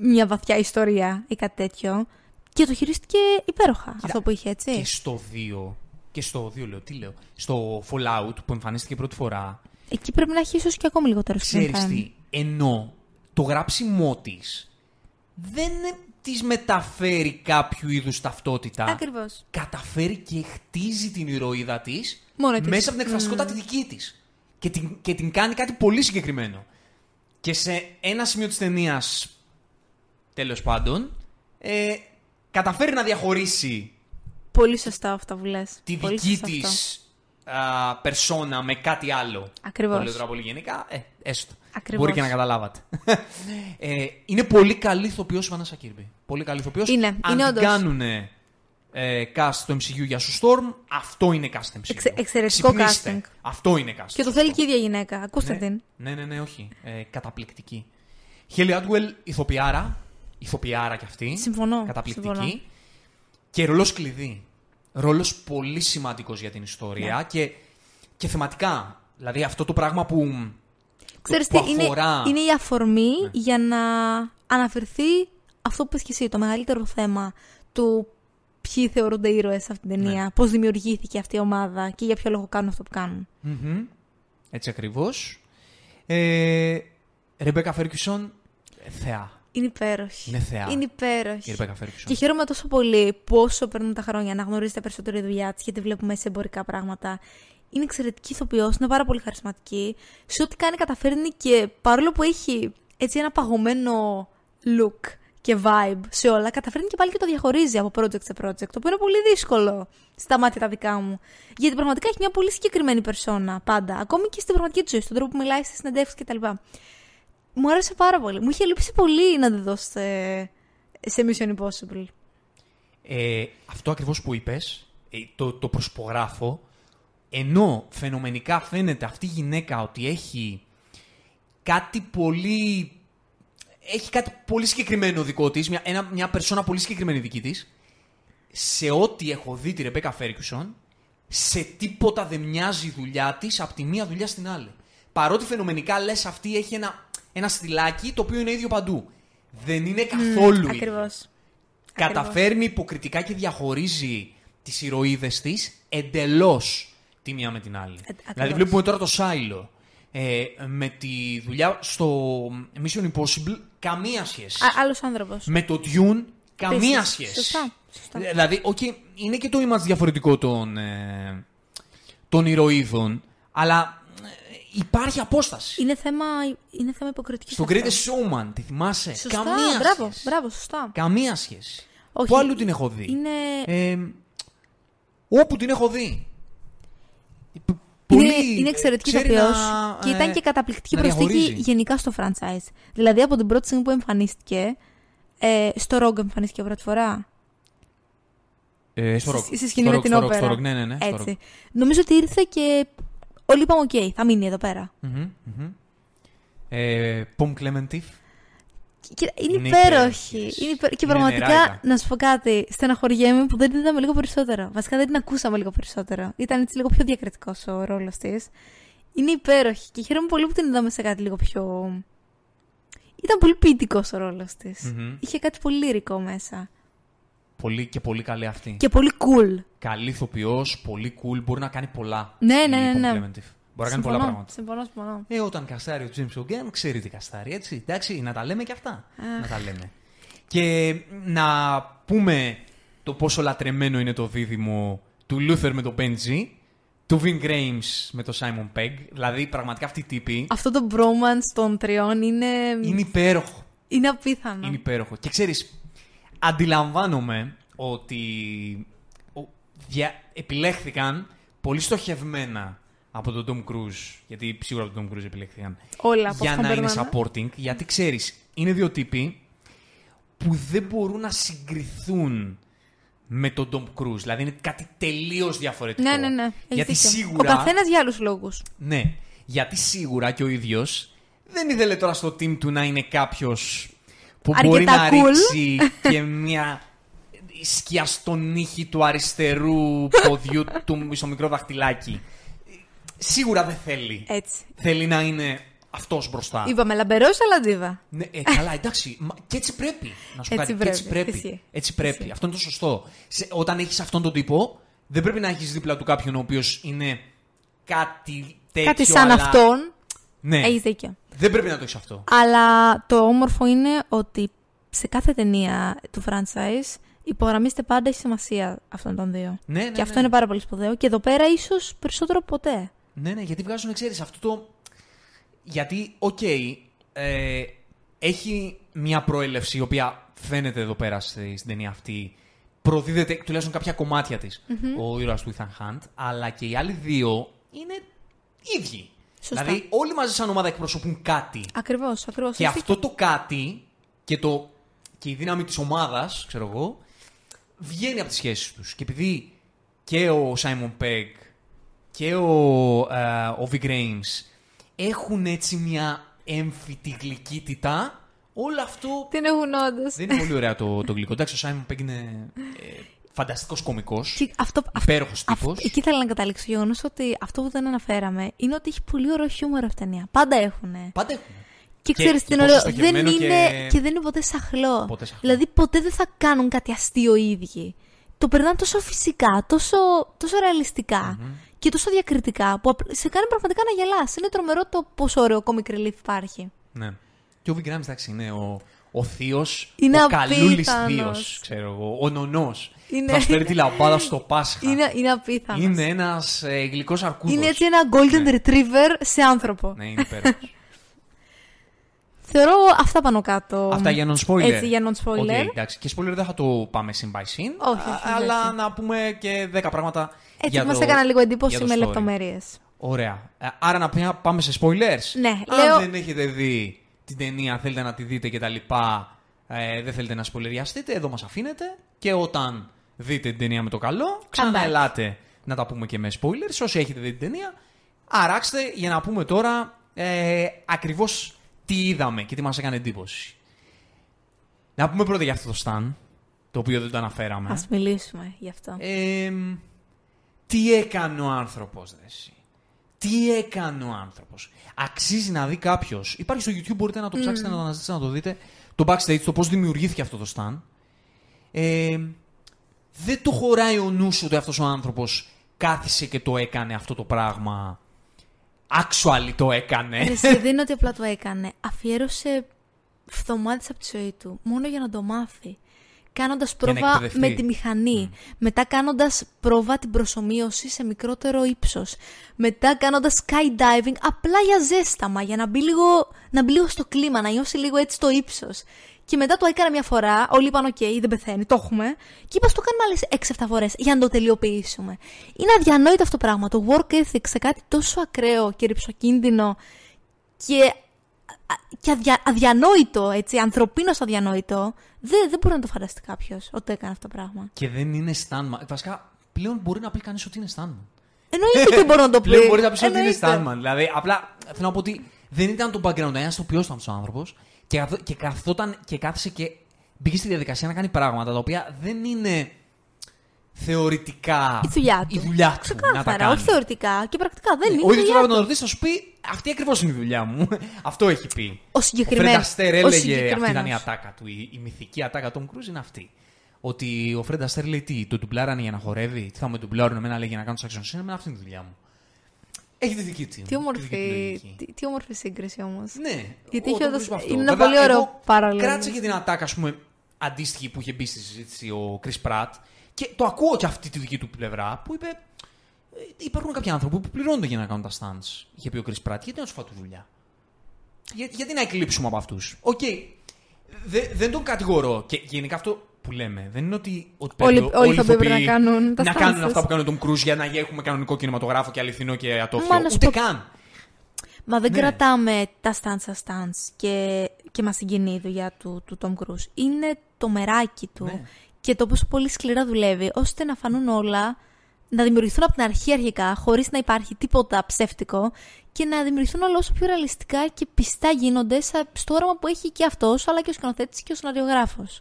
μια βαθιά ιστορία ή κάτι τέτοιο. Και το χειρίστηκε υπέροχα αυτό που είχε, έτσι. Και στο 2. Και στο 2 λέω, τι λέω. Στο Fallout που εμφανίστηκε πρώτη φορά. Εκεί πρέπει να έχει ίσως και ακόμη λιγότερο screen Ξέρεις time. τι, ενώ το γράψιμό της δεν της μεταφέρει κάποιο είδους ταυτότητα. Ακριβώς. Καταφέρει και χτίζει την ηρωίδα της Μόνη της. μέσα από την εκφραστικότητα τη δική της. Και την, και την κάνει κάτι πολύ συγκεκριμένο. Και σε ένα σημείο της ταινίας, τέλος πάντων, ε, καταφέρει να διαχωρίσει Πολύ σωστά αυτά που λες. τη Πολύ δική σωστά της αυτό. περσόνα με κάτι άλλο. Ακριβώς. Το λέω τώρα πολύ γενικά. Ε, έστω. Ακριβώς. Μπορεί και να καταλάβατε. (laughs) ε, είναι πολύ καλή ηθοποιός η Βανέσα Κίρμπι. Πολύ καλή ηθοποιός. Είναι, Αν είναι την όντως. κάνουν ε, cast στο MCU για σου Storm, αυτό είναι cast MCU. Εξε- εξαιρετικό Ξυπνήστε. casting. Αυτό είναι cast. Και το στο θέλει Storm. και η ίδια γυναίκα. Ακούστε ναι. την. Ναι, ναι, ναι, όχι. Ε, καταπληκτική. Χέλι Άντουελ, ηθοποιάρα. Ηθοποιάρα κι αυτή. Συμφωνώ, Καταπληκτική. συμφωνώ. Και ρόλο κλειδί. Ρόλος πολύ σημαντικός για την ιστορία Ναι. και, και θεματικά. Δηλαδή αυτό το πράγμα που. Ξέρεις που τι, είναι, αφορά- Ναι. είναι η αφορμή για να αναφερθεί αυτό που είπες και εσύ, το μεγαλύτερο θέμα του ποιοι θεωρούνται ήρωες σε αυτήν την ταινία, Ναι. πώς δημιουργήθηκε αυτή η ομάδα και για ποιο λόγο κάνουν αυτό που κάνουν. Μμμ. Έτσι ακριβώς. Ε, Ρεμπέκα Φέρκισον, θεά. Είναι υπέροχη. Είναι θεά. Είναι υπέροχη. Η Ρεμπέκα Φέρκισον. Και χαίρομαι τόσο πολύ που όσο περνούν τα χρόνια να γνωρίζετε περισσότερο η δουλειά της γιατί βλέπουμε σε εμπορικά πράγματα. Είναι εξαιρετική ηθοποιός, είναι πάρα πολύ χαρισματική. Σε ό,τι κάνει καταφέρνει και παρόλο που έχει έτσι ένα παγωμένο look και vibe σε όλα, καταφέρνει και πάλι και το διαχωρίζει από project σε project. Το οποίο είναι πολύ δύσκολο στα μάτια τα δικά μου. Γιατί πραγματικά έχει μια πολύ συγκεκριμένη περσόνα πάντα. Ακόμη και στην πραγματική του ζωή, στον τρόπο που μιλάει στις συνεντεύξεις κτλ. Μου άρεσε πάρα πολύ. Μου είχε λείψει πολύ να τη δώσετε σε Mission Impossible. Ε, αυτό ακριβώς που είπες, ε, το, το προσπογράφω, ενώ φαινομενικά φαίνεται αυτή η γυναίκα ότι έχει κάτι πολύ... Έχει κάτι πολύ συγκεκριμένο δικό της, μια, ένα, μια περσόνα πολύ συγκεκριμένη δική της, σε ό,τι έχω δει τη Ρεμπέκα Φέρκισον, σε τίποτα δεν μοιάζει η δουλειά της από τη μία δουλειά στην άλλη. Παρότι φαινομενικά λες αυτή έχει ένα, ένα στυλάκι το οποίο είναι ίδιο παντού. Δεν είναι καθόλου ίδιο Ακριβώς. καταφέρνει υποκριτικά και διαχωρίζει τις ηρωίδες της εντελώς τη μία με την άλλη. ακριβώς. δηλαδή βλέπουμε τώρα το Σάιλο. Ε, με τη δουλειά στο Mission Impossible καμία σχέση. Α, άλλος άνθρωπος. Με το Dune καμία Επίσης. σχέση. Σωστά, σωστά. Ε, Δηλαδή, okay, είναι και το image διαφορετικό των, ε, των ηρωίδων, αλλά ε, υπάρχει απόσταση. Είναι θέμα, είναι θέμα υποκριτικής Στον αυτό. Greatest Showman, τη θυμάσαι; Σωστά, καμία μπράβο, σχέση. μπράβο, σωστά. Καμία σχέση. Όχι, Πού αλλού την έχω δει; Είναι, Ε, όπου την έχω δει. Π- είναι, πολύ, είναι εξαιρετική ξέρει ηθοποιός να, και ήταν ε, και καταπληκτική να προσθήκη διαχωρίζει. γενικά στο franchise. Δηλαδή από την πρώτη στιγμή που εμφανίστηκε, ε, στο Rogue εμφανίστηκε πρώτη φορά. Ε, στο Στη- Rogue. στη σκηνή στο με Rogue, την στο Rogue, όπερα. στο Rogue, ναι, ναι, ναι. στο Έτσι. Rogue. Νομίζω ότι ήρθε και όλοι είπαμε οκ, θα μείνει εδώ πέρα. Μμμ, μμμ. Ε, Pom Klementieff. Και είναι, Είναι υπέροχη. υπέροχη. Είναι υπέρ- Και Είναι πραγματικά, νεράιδα. να σου πω κάτι, στεναχωριέμαι που δεν την είδαμε λίγο περισσότερο. Βασικά δεν την ακούσαμε λίγο περισσότερο. Ήταν έτσι λίγο πιο διακριτικός ο ρόλος της. Είναι υπέροχη και χαίρομαι πολύ που την είδαμε σε κάτι λίγο πιο. Ήταν πολύ ποιητικός ο ρόλος της. Μμμ. Είχε κάτι πολύ λυρικό μέσα. Πολύ και πολύ καλή αυτή. Και πολύ cool. Καλή ηθοποιός, πολύ cool, μπορεί να κάνει πολλά. Ναι, η ναι, ναι, Pom ναι. Clementif. Μπορεί να κάνει πολλά Συμφωνώ, πράγματα. Συμφωνώ, συμφωνώ. Ε, όταν καστάρει ο James O'Gunn, ξέρει τι καστάρει, έτσι. Εντάξει, να τα λέμε και αυτά. Αχ. Να τα λέμε. Και να πούμε το πόσο λατρεμένο είναι το δίδυμο του Luther με τον Benji, του Vin Grimes με τον Simon Pegg. Δηλαδή, πραγματικά αυτοί οι τύποι Αυτό το bromance των τριών είναι. είναι υπέροχο. είναι απίθανο. Είναι υπέροχο. Και ξέρεις, αντιλαμβάνομαι ότι ο- δια- επιλέχθηκαν πολύ στοχευμένα από τον Tom Cruise, γιατί σίγουρα από τον Tom Cruise επιλέχθηκαν, Όλα από για αυτά να είναι περνάνε. supporting, γιατί ξέρεις, είναι δύο τύποι που δεν μπορούν να συγκριθούν με τον Tom Cruise. Δηλαδή είναι κάτι τελείως διαφορετικό. Ναι, ναι, ναι. Έχεις Γιατί δίκιο. σίγουρα... Ο καθένας για άλλους λόγους. Ναι, γιατί σίγουρα και ο ίδιος δεν ήθελε τώρα στο team του να είναι κάποιος που μπορεί Αρκετά να cool. ρίξει και μια σκιά στον ήχη του αριστερού ποδιού του στο μικρό δαχτυλάκι. Σίγουρα δεν θέλει. Έτσι. Θέλει να είναι αυτός μπροστά. Είπαμε λαμπερός αλλά ντίβα. Ναι, ε, καλά, εντάξει. Μα, και έτσι πρέπει. Να σου πω Έτσι κάτι. Και έτσι πρέπει. πρέπει. Ισχύει. Έτσι πρέπει. Ισχύει. Αυτό είναι το σωστό. Σε, όταν έχεις αυτόν τον τύπο, δεν πρέπει να έχεις δίπλα του κάποιον ο οποίος είναι κάτι τέτοιο. Κάτι σαν αλλά... αυτόν. Ναι, Έχεις δίκιο. Δεν πρέπει να το έχεις αυτό. Αλλά το όμορφο είναι ότι σε κάθε ταινία του franchise υπογραμμίστε πάντα έχει σημασία αυτών των δύο. Ναι, ναι, και αυτό ναι. είναι πάρα πολύ σπουδαίο. Και εδώ πέρα ίσως περισσότερο από ποτέ. Ναι, ναι, γιατί βγάζουν, ξέρεις, αυτό το. Γιατί, οκ, ε, έχει μια προέλευση η οποία φαίνεται εδώ πέρα στη- στην ταινία αυτή. Προδίδεται τουλάχιστον κάποια κομμάτια της ο ήρωας του Ethan Hunt, αλλά και οι άλλοι δύο είναι ίδιοι. Σωστά. Δηλαδή, όλοι μαζί σαν ομάδα εκπροσωπούν κάτι. Ακριβώς, ακριβώς. Και αυτό το κάτι και, το, και η δύναμη της ομάδας, ξέρω εγώ, βγαίνει από τις σχέσεις τους. Και επειδή και ο Σάιμον Πέγ και ο, ε, ο Vic Grimes έχουν έτσι μια έμφυτη γλυκύτητα, όλο αυτό Την έχουν όντως. δεν είναι πολύ ωραίο το, το γλυκό. Εντάξει, ο Σάιμον Πέγ είναι ε, φανταστικός κωμικός, Και αυτό, υπέροχος αυτό- τύπος. εκεί ήθελα να καταλήξω. Γεγονός ότι αυτό που δεν αναφέραμε είναι ότι έχει πολύ ωραίο χιούμορ αυτή η ταινία. Πάντα έχουν. Πάντα έχουν. Και Και- ξέρεις και τι είναι πόσο ωραίο. Δεν στοχευμένο είναι. και- Και... δεν είναι ποτέ σαχλό. Ποτέ σαχλό. Δηλαδή ποτέ δεν θα κάνουν κάτι αστείο οι ίδιοι. Το περνάνε τόσο φυσικά, τόσο, τόσο ρεαλιστικά και τόσο διακριτικά που απλ- σε κάνει πραγματικά να γελάς. Είναι τρομερό το πόσο ωραίο comic relief υπάρχει. Ναι. Και ο Ving Rhames, εντάξει, είναι ο, ο θείος, Είναι ο καλούλης απίθανος. θείος, ξέρω εγώ, ο νονός. Είναι- Θα σου φέρει τη λαμπάδα το Πάσχα. Είναι, είναι απίθανος. Είναι ένας ε, γλυκός αρκούδος. Είναι έτσι ένα golden Ναι. retriever σε άνθρωπο. Ναι, είναι υπέροχος. (laughs) Θεωρώ αυτά πάνω κάτω. Αυτά για non-spoiler. Έτσι, για non-spoiler. OK, εντάξει. Και spoiler δεν θα το πάμε scene by scene. Όχι, α- όχι, αλλά όχι. να πούμε και 10 πράγματα Έτσι για μας το, έκανα λίγο εντύπωση για το με story. λεπτομέρειες. Ωραία. Ε, Άρα να πια- πάμε σε spoilers. Ναι, Αν λέω- δεν έχετε δει την ταινία, θέλετε να τη δείτε και τα λοιπά, ε, δεν θέλετε να σπολεριαστείτε, εδώ μας αφήνετε. Και όταν δείτε την ταινία με το καλό, ξαναελάτε να τα πούμε και με spoilers. Όσοι έχετε δει την ταινία, αράξτε για να πούμε τώρα ε, ακριβώς τι είδαμε και τι μας έκανε εντύπωση. Να πούμε πρώτα για αυτό το Stan, το οποίο δεν το αναφέραμε. Ας μιλήσουμε γι' αυτό. Ε, τι έκανε ο άνθρωπος, δε εσύ; Τι έκανε ο άνθρωπος. Αξίζει να δει κάποιος. Υπάρχει στο YouTube, μπορείτε να το ψάξετε, να το αναζητήσετε, να το δείτε. Το backstage, το πώς δημιουργήθηκε αυτό το Stan. Ε, δεν του χωράει ο νους ότι αυτός ο άνθρωπος κάθισε και το έκανε αυτό το πράγμα. Actually το έκανε. Εσύ, δεν είναι ότι απλά το έκανε. Αφιέρωσε βδομάδες από τη ζωή του μόνο για να το μάθει. Κάνοντας να πρόβα εκπαιδευτεί. με τη μηχανή. Μετά κάνοντας πρόβα την προσομοίωση σε μικρότερο ύψος. Μετά κάνοντας skydiving απλά για ζέσταμα, για να μπει, λίγο, να μπει λίγο στο κλίμα, να νιώσει λίγο έτσι το ύψος. Και μετά το έκανε μια φορά, όλοι είπαν: Οκ, δεν πεθαίνει, το έχουμε. Και είπε: Ας το κάνουμε άλλες 6-7 φορές για να το τελειοποιήσουμε. Είναι αδιανόητο αυτό το πράγμα. Το work ethic σε κάτι τόσο ακραίο και ρηψοκίνδυνο και, α- και αδια, αδιανόητο, έτσι, ανθρωπίνως αδιανόητο, δεν, δεν μπορεί να το φανταστεί κάποιος ότι έκανε αυτό το πράγμα. Και δεν είναι Stanman. Βασικά, πλέον μπορεί να πει κανείς ότι είναι Stanman. Εννοείται και μπορεί να το (laughs) πει. Πλέον μπορεί να πει ότι είναι Εννοείται. Stanman. Δηλαδή, απλά θέλω να πω ότι δεν ήταν το background, ένας το ποιο ήταν αυτό ο άνθρωπος και, καθ- και καθόταν και κάθισε και μπήκε στη διαδικασία να κάνει πράγματα τα οποία δεν είναι θεωρητικά Η δουλειά του. η δουλειά του να τα Ξεκάθαρα, κάνει. όχι θεωρητικά και πρακτικά. Δεν είναι. Ο η ίδιο δουλειά τώρα του. να ρωτήσει θα σου πει αυτή ακριβώς είναι η δουλειά μου. (laughs) Αυτό έχει πει. Ο Ο συγκεκριμένος. Φρέντα Αστέρ ο έλεγε αυτή συγκεκριμένος. ήταν η ατάκα του. Η, η μυθική ατάκα του Κρούζ είναι αυτή. Ότι ο Φρέντα Αστέρ λέει τι, το ντουμπλάρανε για να χορεύει, τι θα με ντουμπλάρουν εμένα λέει για να κάνω του action scene, εμένα αυτή είναι η δουλειά μου. Έχει τη δική του. Τι τη δική του όμορφη, λογική. τι, τι όμορφη σύγκριση όμως. Ναι. Γιατί ο- είχε το όντως- βρίσκω αυτό. είναι ένα Βέβαια, πολύ ωραίο εγώ παράλληλο. Κράτησα και την ατάκα, ας πούμε, αντίστοιχη που είχε μπει στη συζήτηση ο Chris Pratt και το ακούω και αυτή τη δική του πλευρά που είπε. «Ε, Υπάρχουν κάποιοι άνθρωποι που πληρώνονται για να κάνουν τα stunts. Είχε πει ο Chris Pratt. Γιατί να του φάω τη δουλειά; Για, γιατί να εκλείψουμε από αυτούς; Οκ. Δε- δεν τον κατηγορώ. Και γενικά αυτό που λέμε δεν είναι ότι, ότι Όλοι- πρέπει όλοι θα πρέπει ηθοποιοί να κάνουν τα να stunts κάνουν τους. αυτά που κάνουν ο Τομ Κρουζ για να έχουμε κανονικό κινηματογράφο και αληθινό και ατόφιο. Μα να σου Ούτε πω- καν. Μα δεν Ναι. κρατάμε τα stunts στα stunts και, και μας συγκινεί η δουλειά του, του Tom Cruise. Είναι το μεράκι του Ναι. Και το πόσο πολύ σκληρά δουλεύει, ώστε να φανούν όλα, να δημιουργηθούν από την αρχή αρχικά, χωρίς να υπάρχει τίποτα ψεύτικο και να δημιουργηθούν όλα όσο πιο ρεαλιστικά και πιστά γίνονται σα- στο όραμα που έχει και αυτός, αλλά και ο σκηνοθέτης και ο σεναριογράφος.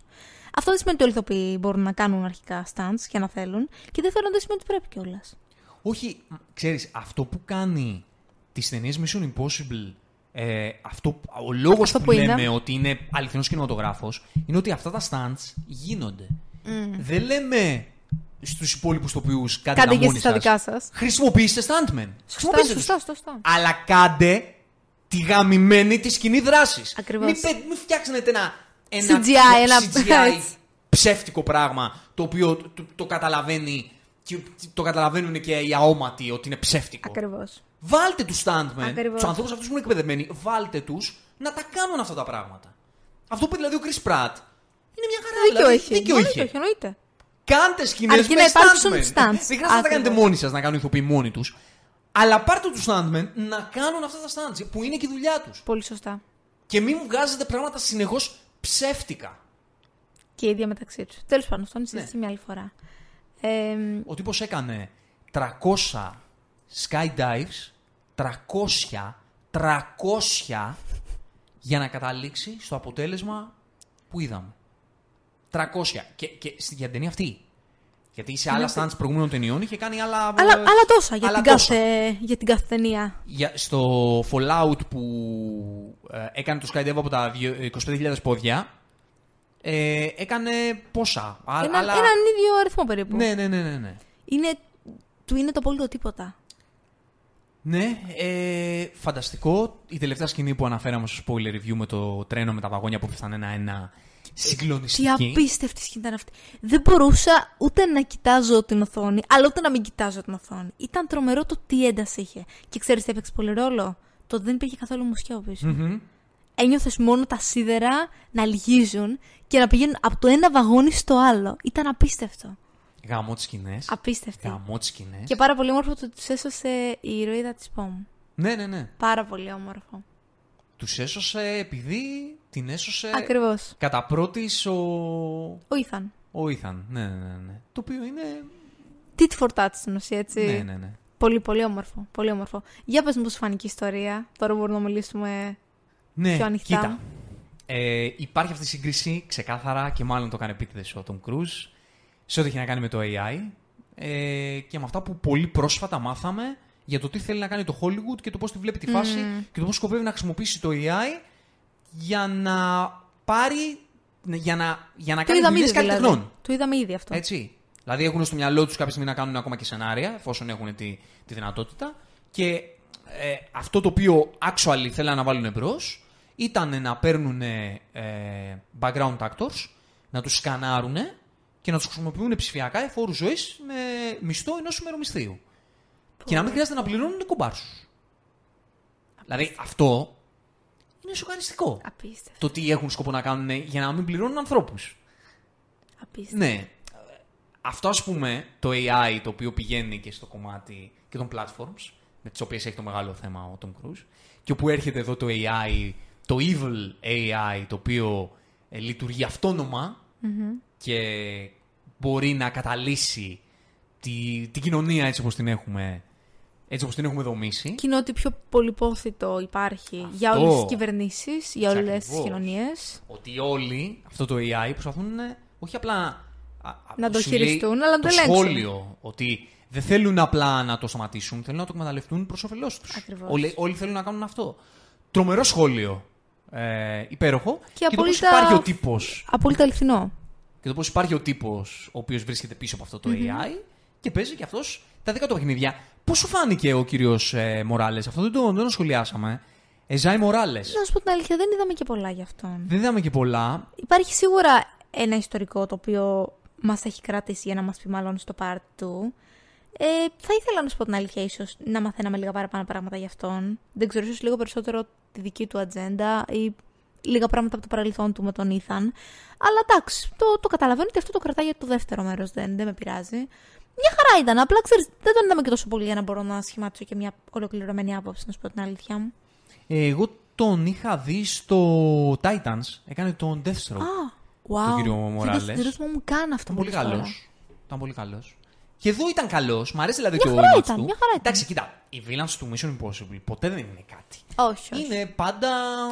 Αυτό δεν σημαίνει ότι όλοι οι ηθοποιοί μπορούν να κάνουν αρχικά stunts και να θέλουν και δεν θέλουν δεν σημαίνει ότι πρέπει κιόλας. Όχι, μ, ξέρεις, αυτό που κάνει τις ταινίες Mission Impossible, ε, αυτό, ο λόγος Αυτό που, που είναι. λέμε ότι είναι αληθινός κινηματογράφος, είναι ότι αυτά τα stunts γίνονται. Δεν λέμε στους υπόλοιπους τοπιούς κάντε, Κάντε τα και μόνοι εσείς τα σας. δικά σας. Χρησιμοποιήστε stuntmen. Σωστά, Χρησιμοποιήστε τους. σωστά, σωστά. Αλλά κάντε τη γαμημένη τη σκηνή δράσης. Ακριβώς. Μην, πε- μην φτιάξετε ένα, ένα CGI, ένα- CGI (laughs) έτσι. ψεύτικο πράγμα το οποίο το, το, το καταλαβαίνει και το καταλαβαίνουν και οι αόματοι ότι είναι ψεύτικο. Ακριβώς. Βάλτε τους stuntmen, Ακριβώς. τους ανθρώπους αυτούς που είναι εκπαιδευμένοι, βάλτε τους να τα κάνουν αυτά τα πράγματα. Αυτό που δηλαδή ο Chris Pratt είναι μια χαρά. Δίκιο δηλαδή, έχει. Δίκιο Μα, είχε. Δίκιο έχει, εννοείται. Κάντε σκηνές Αρκεί με να υπάρξουν stuntmen. stunts. Δεν χρειάζεται να τα κάνετε Ακριβώς. μόνοι σας, να κάνουν ηθοποιοί μόνοι τους. Αλλά πάρτε τους stuntmen να κάνουν αυτά τα stunts που είναι και η δουλειά τους. Πολύ σωστά. Και μην μου βγάζετε πράγματα συνεχώς ψεύτικα. Και η ίδια μεταξύ τους. Τέλος πάντων, αυτό είναι Ναι. συζήτηση μια άλλη φορά. Ε, Ο τύπος έκανε 300 skydives, 300, 300 για να καταλήξει στο αποτέλεσμα που είδαμε. 300. Και, και στην για την ταινία αυτή. Γιατί σε άλλα stands προηγούμενων ταινιών είχε κάνει άλλα. αλλά, αλλά τόσα για, άλλα την τόσα. κάθε, για την κάθε ταινία. Για, στο Fallout που ε, έκανε το skydive από τα δύο- 25.000 πόδια, ε, έκανε πόσα; Α- Ένα, άλλα- Έναν ίδιο αριθμό περίπου. Ναι, ναι, ναι, ναι. ναι. Είναι, του είναι το απόλυτο τίποτα. Ναι, ε, φανταστικό. Η τελευταία σκηνή που αναφέραμε στο spoiler review με το τρένο με τα βαγόνια που πέφτανε ένα-ένα. Τι Συγκλονιστική. απίστευτη σκηνή ήταν αυτή. Δεν μπορούσα ούτε να κοιτάζω την οθόνη, αλλά ούτε να μην κοιτάζω την οθόνη. Ήταν τρομερό το τι ένταση είχε. Και ξέρεις τι έπαιξε πολύ ρόλο; Το ότι δεν υπήρχε καθόλου μουσική από πίσω. Μμμ. Ένιωθες μόνο τα σίδερα να λυγίζουν και να πηγαίνουν από το ένα βαγόνι στο άλλο. Ήταν απίστευτο. Γαμό τις σκηνές. Απίστευτο. Γαμό τις σκηνές. Και πάρα πολύ όμορφο το ότι τους έσωσε η ηρωίδα της ΠΟΜ. Ναι, ναι, ναι. Πάρα πολύ όμορφο. Τους έσωσε επειδή την έσωσε. Ακριβώς. Κατά πρώτης ο. Ο Ήθαν. Ο Ήθαν. Ναι, ναι, ναι, ναι. Το οποίο είναι. Tit for tat στην ουσία, έτσι. Ναι, ναι, ναι. Πολύ, πολύ όμορφο. Πολύ όμορφο. Για πες μου πώς σου φάνηκε η ιστορία. Τώρα μπορούμε να μιλήσουμε Ναι, πιο ανοιχτά. κοίτα. Ε, υπάρχει αυτή η σύγκριση ξεκάθαρα και μάλλον το έκανε επίτηδε ο Tom Cruise σε ό,τι έχει να κάνει με το AI ε, και με αυτά που πολύ πρόσφατα μάθαμε για το τι θέλει να κάνει το Hollywood και το πώς τη βλέπει τη φάση και το πώς σκοπεύει να χρησιμοποιήσει το AI για να πάρει, για να, για να Το κάνει είδαμε δουλειές ήδη δηλαδή. καλλιτεχνών. Το είδαμε ήδη αυτό. Έτσι. Δηλαδή έχουν στο μυαλό τους κάποια στιγμή να κάνουν ακόμα και σενάρια, εφόσον έχουν τη, τη δυνατότητα. Και ε, αυτό το οποίο actually θέλουν να βάλουν μπρος ήταν να παίρνουν ε, background actors, να τους σκανάρουν και να τους χρησιμοποιούν ψηφιακά εφ' όρου ζωής με μισθό ενός ημερομισθείου. Και να μην χρειάζεται να πληρώνουν κομπάρσους. Δηλαδή αυτό είναι σοκαριστικό. Απίστευτο. Το τι έχουν σκοπό να κάνουν για να μην πληρώνουν ανθρώπους. Απίστευτο. Ναι. Αυτό ας πούμε, το AI το οποίο πηγαίνει και στο κομμάτι και των platforms, με τις οποίες έχει το μεγάλο θέμα ο Tom Cruise, και όπου έρχεται εδώ το AI, το evil AI, το οποίο ε, λειτουργεί αυτόνομα και μπορεί να καταλύσει τη, την κοινωνία έτσι όπως την έχουμε, έτσι όπως την έχουμε δομήσει. Και είναι ότι πιο πολυπόθητο υπάρχει για Αυτό. όλες τις κυβερνήσεις, για όλες τις Ακριβώς. κοινωνίες. Ότι όλοι αυτό το AI προσπαθούν ε, όχι απλά α, α, Να το σου λέει χειριστούν, αλλά να το το ελέγξουν. σχόλιο. Ότι δεν θέλουν απλά να το σταματήσουν, θέλουν να το εκμεταλλευτούν προς όφελός τους. Ακριβώς. Όλοι, όλοι θέλουν να κάνουν αυτό. Τρομερό σχόλιο. Ε, υπέροχο. Και το πώς απόλυτα- υπάρχει ο τύπος. Απόλυτα αληθινό. Και το πώς υπάρχει ο τύπος ο οποίος βρίσκεται πίσω από αυτό το AI και παίζει και αυτός τα δικά του παιχνίδια. Πώς σου φάνηκε ο κύριος ε, Μοράλες, αυτό δεν το, δεν το σχολιάσαμε. Εζάι Μοράλες. Να σου πω την αλήθεια, δεν είδαμε και πολλά γι' αυτόν. Δεν είδαμε και πολλά. Υπάρχει σίγουρα ένα ιστορικό το οποίο μας έχει κρατήσει για να μας πει μάλλον στο part του. Ε, θα ήθελα να σου πω την αλήθεια, ίσως να μαθαίναμε λίγα παραπάνω πράγματα για αυτόν. Δεν ξέρω, ίσως λίγο περισσότερο τη δική του ατζέντα ή λίγα πράγματα από το παρελθόν του με τον Ήθαν. Αλλά εντάξει, το, το καταλαβαίνω ότι αυτό το κρατάει για το δεύτερο μέρος, δεν, δεν με πειράζει. Μια χαρά ήταν. Απλά ξέρεις, δεν τον είδαμε και τόσο πολύ για να μπορώ να σχηματίσω και μια ολοκληρωμένη άποψη, να σου πω την αλήθεια μου. Ε, Εγώ τον είχα δει στο Titans. Έκανε τον Deathstroke. Α, wow. Τον κύριο Δεν το- Μοράλες. Δεν το θυμόμουν καν αυτό. Ήταν πολύ μόλις τώρα. καλός. Ήταν πολύ καλός. Και εδώ ήταν καλός. Μ' αρέσει δηλαδή Μια το χαρά image ήταν, του. μια χαρά ήταν. Εντάξει, κοίτα. Οι villains του Mission Impossible ποτέ δεν είναι κάτι. Όχι, όχι. Είναι πάντα.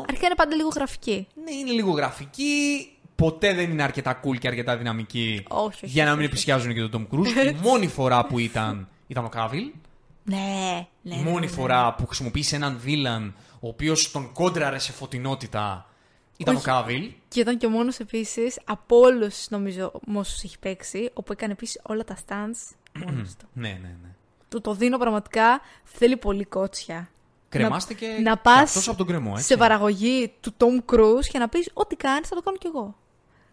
Αρχικά είναι πάντα λίγο γραφική. Ναι, είναι λίγο γραφική. Ποτέ δεν είναι αρκετά cool και αρκετά δυναμική. Όχι, όχι, για να όχι, μην όχι. επισκιάζουν και τον Tom Cruise. Η (laughs) μόνη φορά που ήταν ήταν ο Κάβιλ. Ναι, ναι. Η ναι, μόνη ναι. φορά που χρησιμοποίησε έναν villain ο οποίος τον κόντραρε σε φωτεινότητα ήταν Όχι. ο Κάβιλ. Και ήταν και ο μόνος επίσης από όλους, νομίζω, με όσους έχει παίξει, όπου έκανε επίσης όλα τα stunts μόνος του. Ναι, ναι, ναι. Του το δίνω πραγματικά. Θέλει πολύ κότσια. Κρεμάστηκε να και πας αυτός από τον κρεμό, έτσι. σε παραγωγή του Tom Cruise και να πεις Ό,τι κάνεις θα το κάνω κι εγώ.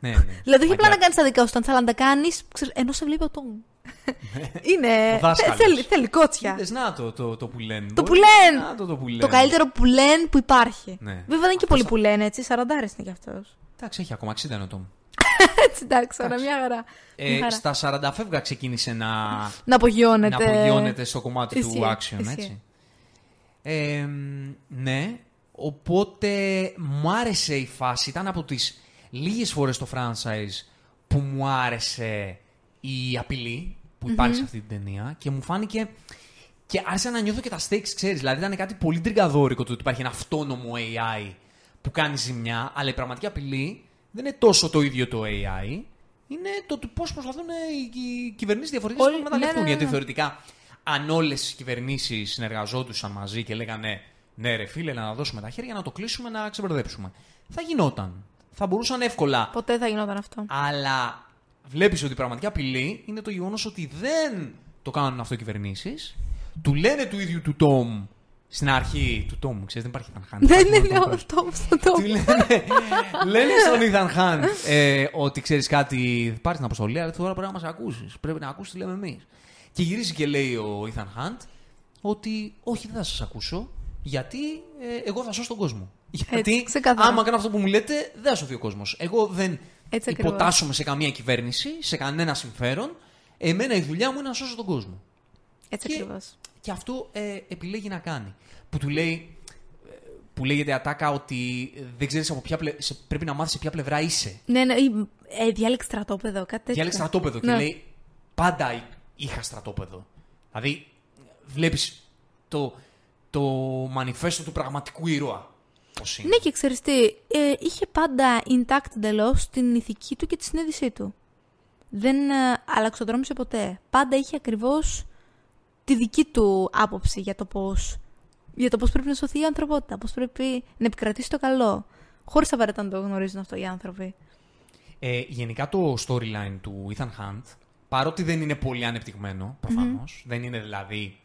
Ναι, ναι. Δηλαδή, όχι απλά να Μαγκιά. κάνεις τα δικά σου stunts, αλλά να τα κάνει ενώ σε βλέπει ο Tom. Είναι. Ο δάσκαλος. Θέλει, θέλει κότσια. Είδες, να το, το, το που λένε. Το Μπορεί- που λένε. Να το, το που λένε. Το καλύτερο που λένε που υπάρχει. Ναι. Βέβαια δεν είναι και Αυτός πολύ θα- που λένε έτσι. 40 είναι κι αυτός. Εντάξει, έχει ακόμα 60 είναι ο Τόμ. Έτσι, εντάξει, τώρα μια χαρά. Ε, Μια χαρά. στα 40 φεύγα ξεκίνησε να, Να να απογειώνεται. απογειώνεται στο κομμάτι του Ισχύει, action, ισχύει. έτσι. Ε, ναι, οπότε μου άρεσε η φάση. Ήταν από τις λίγες φορές το franchise που μου άρεσε η απειλή που υπαρχει σε αυτή την ταινία και μου φάνηκε και άρχισα να νιώθω και τα stakes, ξέρεις. Δηλαδή ήταν κάτι πολύ τριγκαδόρικο το ότι υπάρχει ένα αυτόνομο AI που κάνει ζημιά, αλλά η πραγματική απειλή δεν είναι τόσο το ίδιο το AI, είναι το του πώς προσπαθούν οι, οι κυβερνήσεις διαφορετικές Όλοι- να μεταλλευτούν. ναι, ναι, ναι. Γιατί θεωρητικά, αν όλες οι κυβερνήσεις συνεργαζόντουσαν μαζί και λέγανε ναι, ρε φίλε, να δώσουμε τα χέρια, να το κλείσουμε, να ξεμπερδέψουμε. Θα γινόταν. Θα μπορούσαν εύκολα. Ποτέ θα γινόταν αυτό. Αλλά βλέπεις ότι η πραγματική απειλή είναι το γεγονός ότι δεν το κάνουν αυτό οι κυβερνήσεις. Του λένε του ίδιου του Τόμ στην αρχή. Του Τόμ, ξέρεις, δεν υπάρχει Ethan Hunt. Δεν υπάρχει είναι μόνο Tom ο Cruise. Τόμ στο Τόμ. Του λένε, λένε στον Ethan Hunt ε, ότι ξέρεις κάτι, πάρεις την αποστολή, αλλά τώρα πρέπει να μας ακούσεις. Πρέπει να ακούσεις τι λέμε εμείς. Και γυρίζει και λέει ο Ethan Hunt ότι όχι, δεν θα σας ακούσω, γιατί ε, εγώ θα σώσω τον κόσμο. Γιατί ξεκάθαρα. άμα κάνω αυτό που μου λέτε, δεν θα σωθεί ο κόσμος. Εγώ δεν Έτσι ακριβώς. υποτάσσομαι σε καμία κυβέρνηση, σε κανένα συμφέρον. Εμένα η δουλειά μου είναι να σώσω τον κόσμο. Έτσι Και- ακριβώς. Και αυτό ε, επιλέγει να κάνει. Που του λέει, ε, που λέγεται ατάκα ότι δεν ξέρεις από ποια πλε... σε- πρέπει να μάθεις σε ποια πλευρά είσαι. Ναι, ναι, ή- ε, διάλεξε στρατόπεδο, κάτι τέτοιο. Διάλεξε στρατόπεδο Ναι. και λέει πάντα εί- είχα στρατόπεδο. Δηλαδή βλέπεις το, το μανιφέστο του πραγματικού ήρωα. Πώς είναι; Ναι, και ξέρεις τι, ε, είχε πάντα intact εντελώ την ηθική του και τη συνείδησή του. Δεν ε, αλλαξοδρόμησε ποτέ. Πάντα είχε ακριβώς τη δική του άποψη για το πώς, για το πώς πρέπει να σωθεί η ανθρωπότητα, πώς πρέπει να επικρατήσει το καλό. Χωρίς απαραίτητα να το γνωρίζουν αυτό οι άνθρωποι. Ε, γενικά το storyline του Ethan Hunt, παρότι δεν είναι πολύ ανεπτυγμένο, προφανώς, δεν είναι δηλαδή...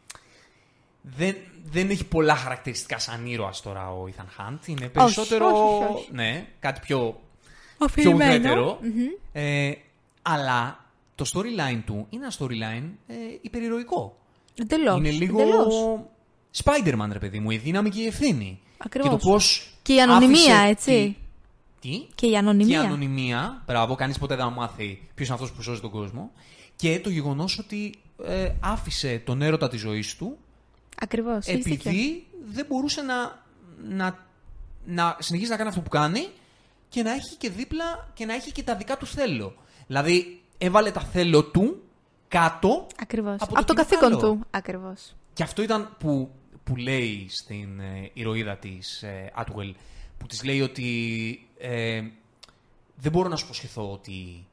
Δεν, δεν έχει πολλά χαρακτηριστικά σαν ήρωας τώρα ο Ethan Hunt. Είναι περισσότερο... όχι, όχι, όχι. Ναι, κάτι πιο, πιο Αφηρημένο. ουδέτερο. Ε, αλλά το storyline του είναι ένα storyline ε, υπερηρωικό. Εντελώς. είναι λίγο εντελώς. Spider-Man, ρε παιδί μου, η δύναμη και η ευθύνη. Ακριβώς. Και το πώς Και η ανωνυμία, άφησε έτσι. τη- Τι; Και η ανωνυμία. Και η ανωνυμία. Μπράβο, κανείς ποτέ δεν θα μάθει ποιος είναι αυτός που σώζει τον κόσμο. Και το γεγονός ότι ε, άφησε τον έρωτα της ζωής του Ακριβώς. έχεις δίκιο. επειδή δεν μπορούσε να, να, να συνεχίσει να κάνει αυτό που κάνει και να έχει και δίπλα και να έχει και τα δικά του θέλω. Δηλαδή, έβαλε τα θέλω του κάτω Ακριβώς. από Από το το, κοινό καθήκον καλό. του. Ακριβώς. και αυτό ήταν που, που λέει στην ε, ηρωίδα της ε, Atwell, που της λέει ότι ε, δεν μπορώ να σου προσχεθώ ότι,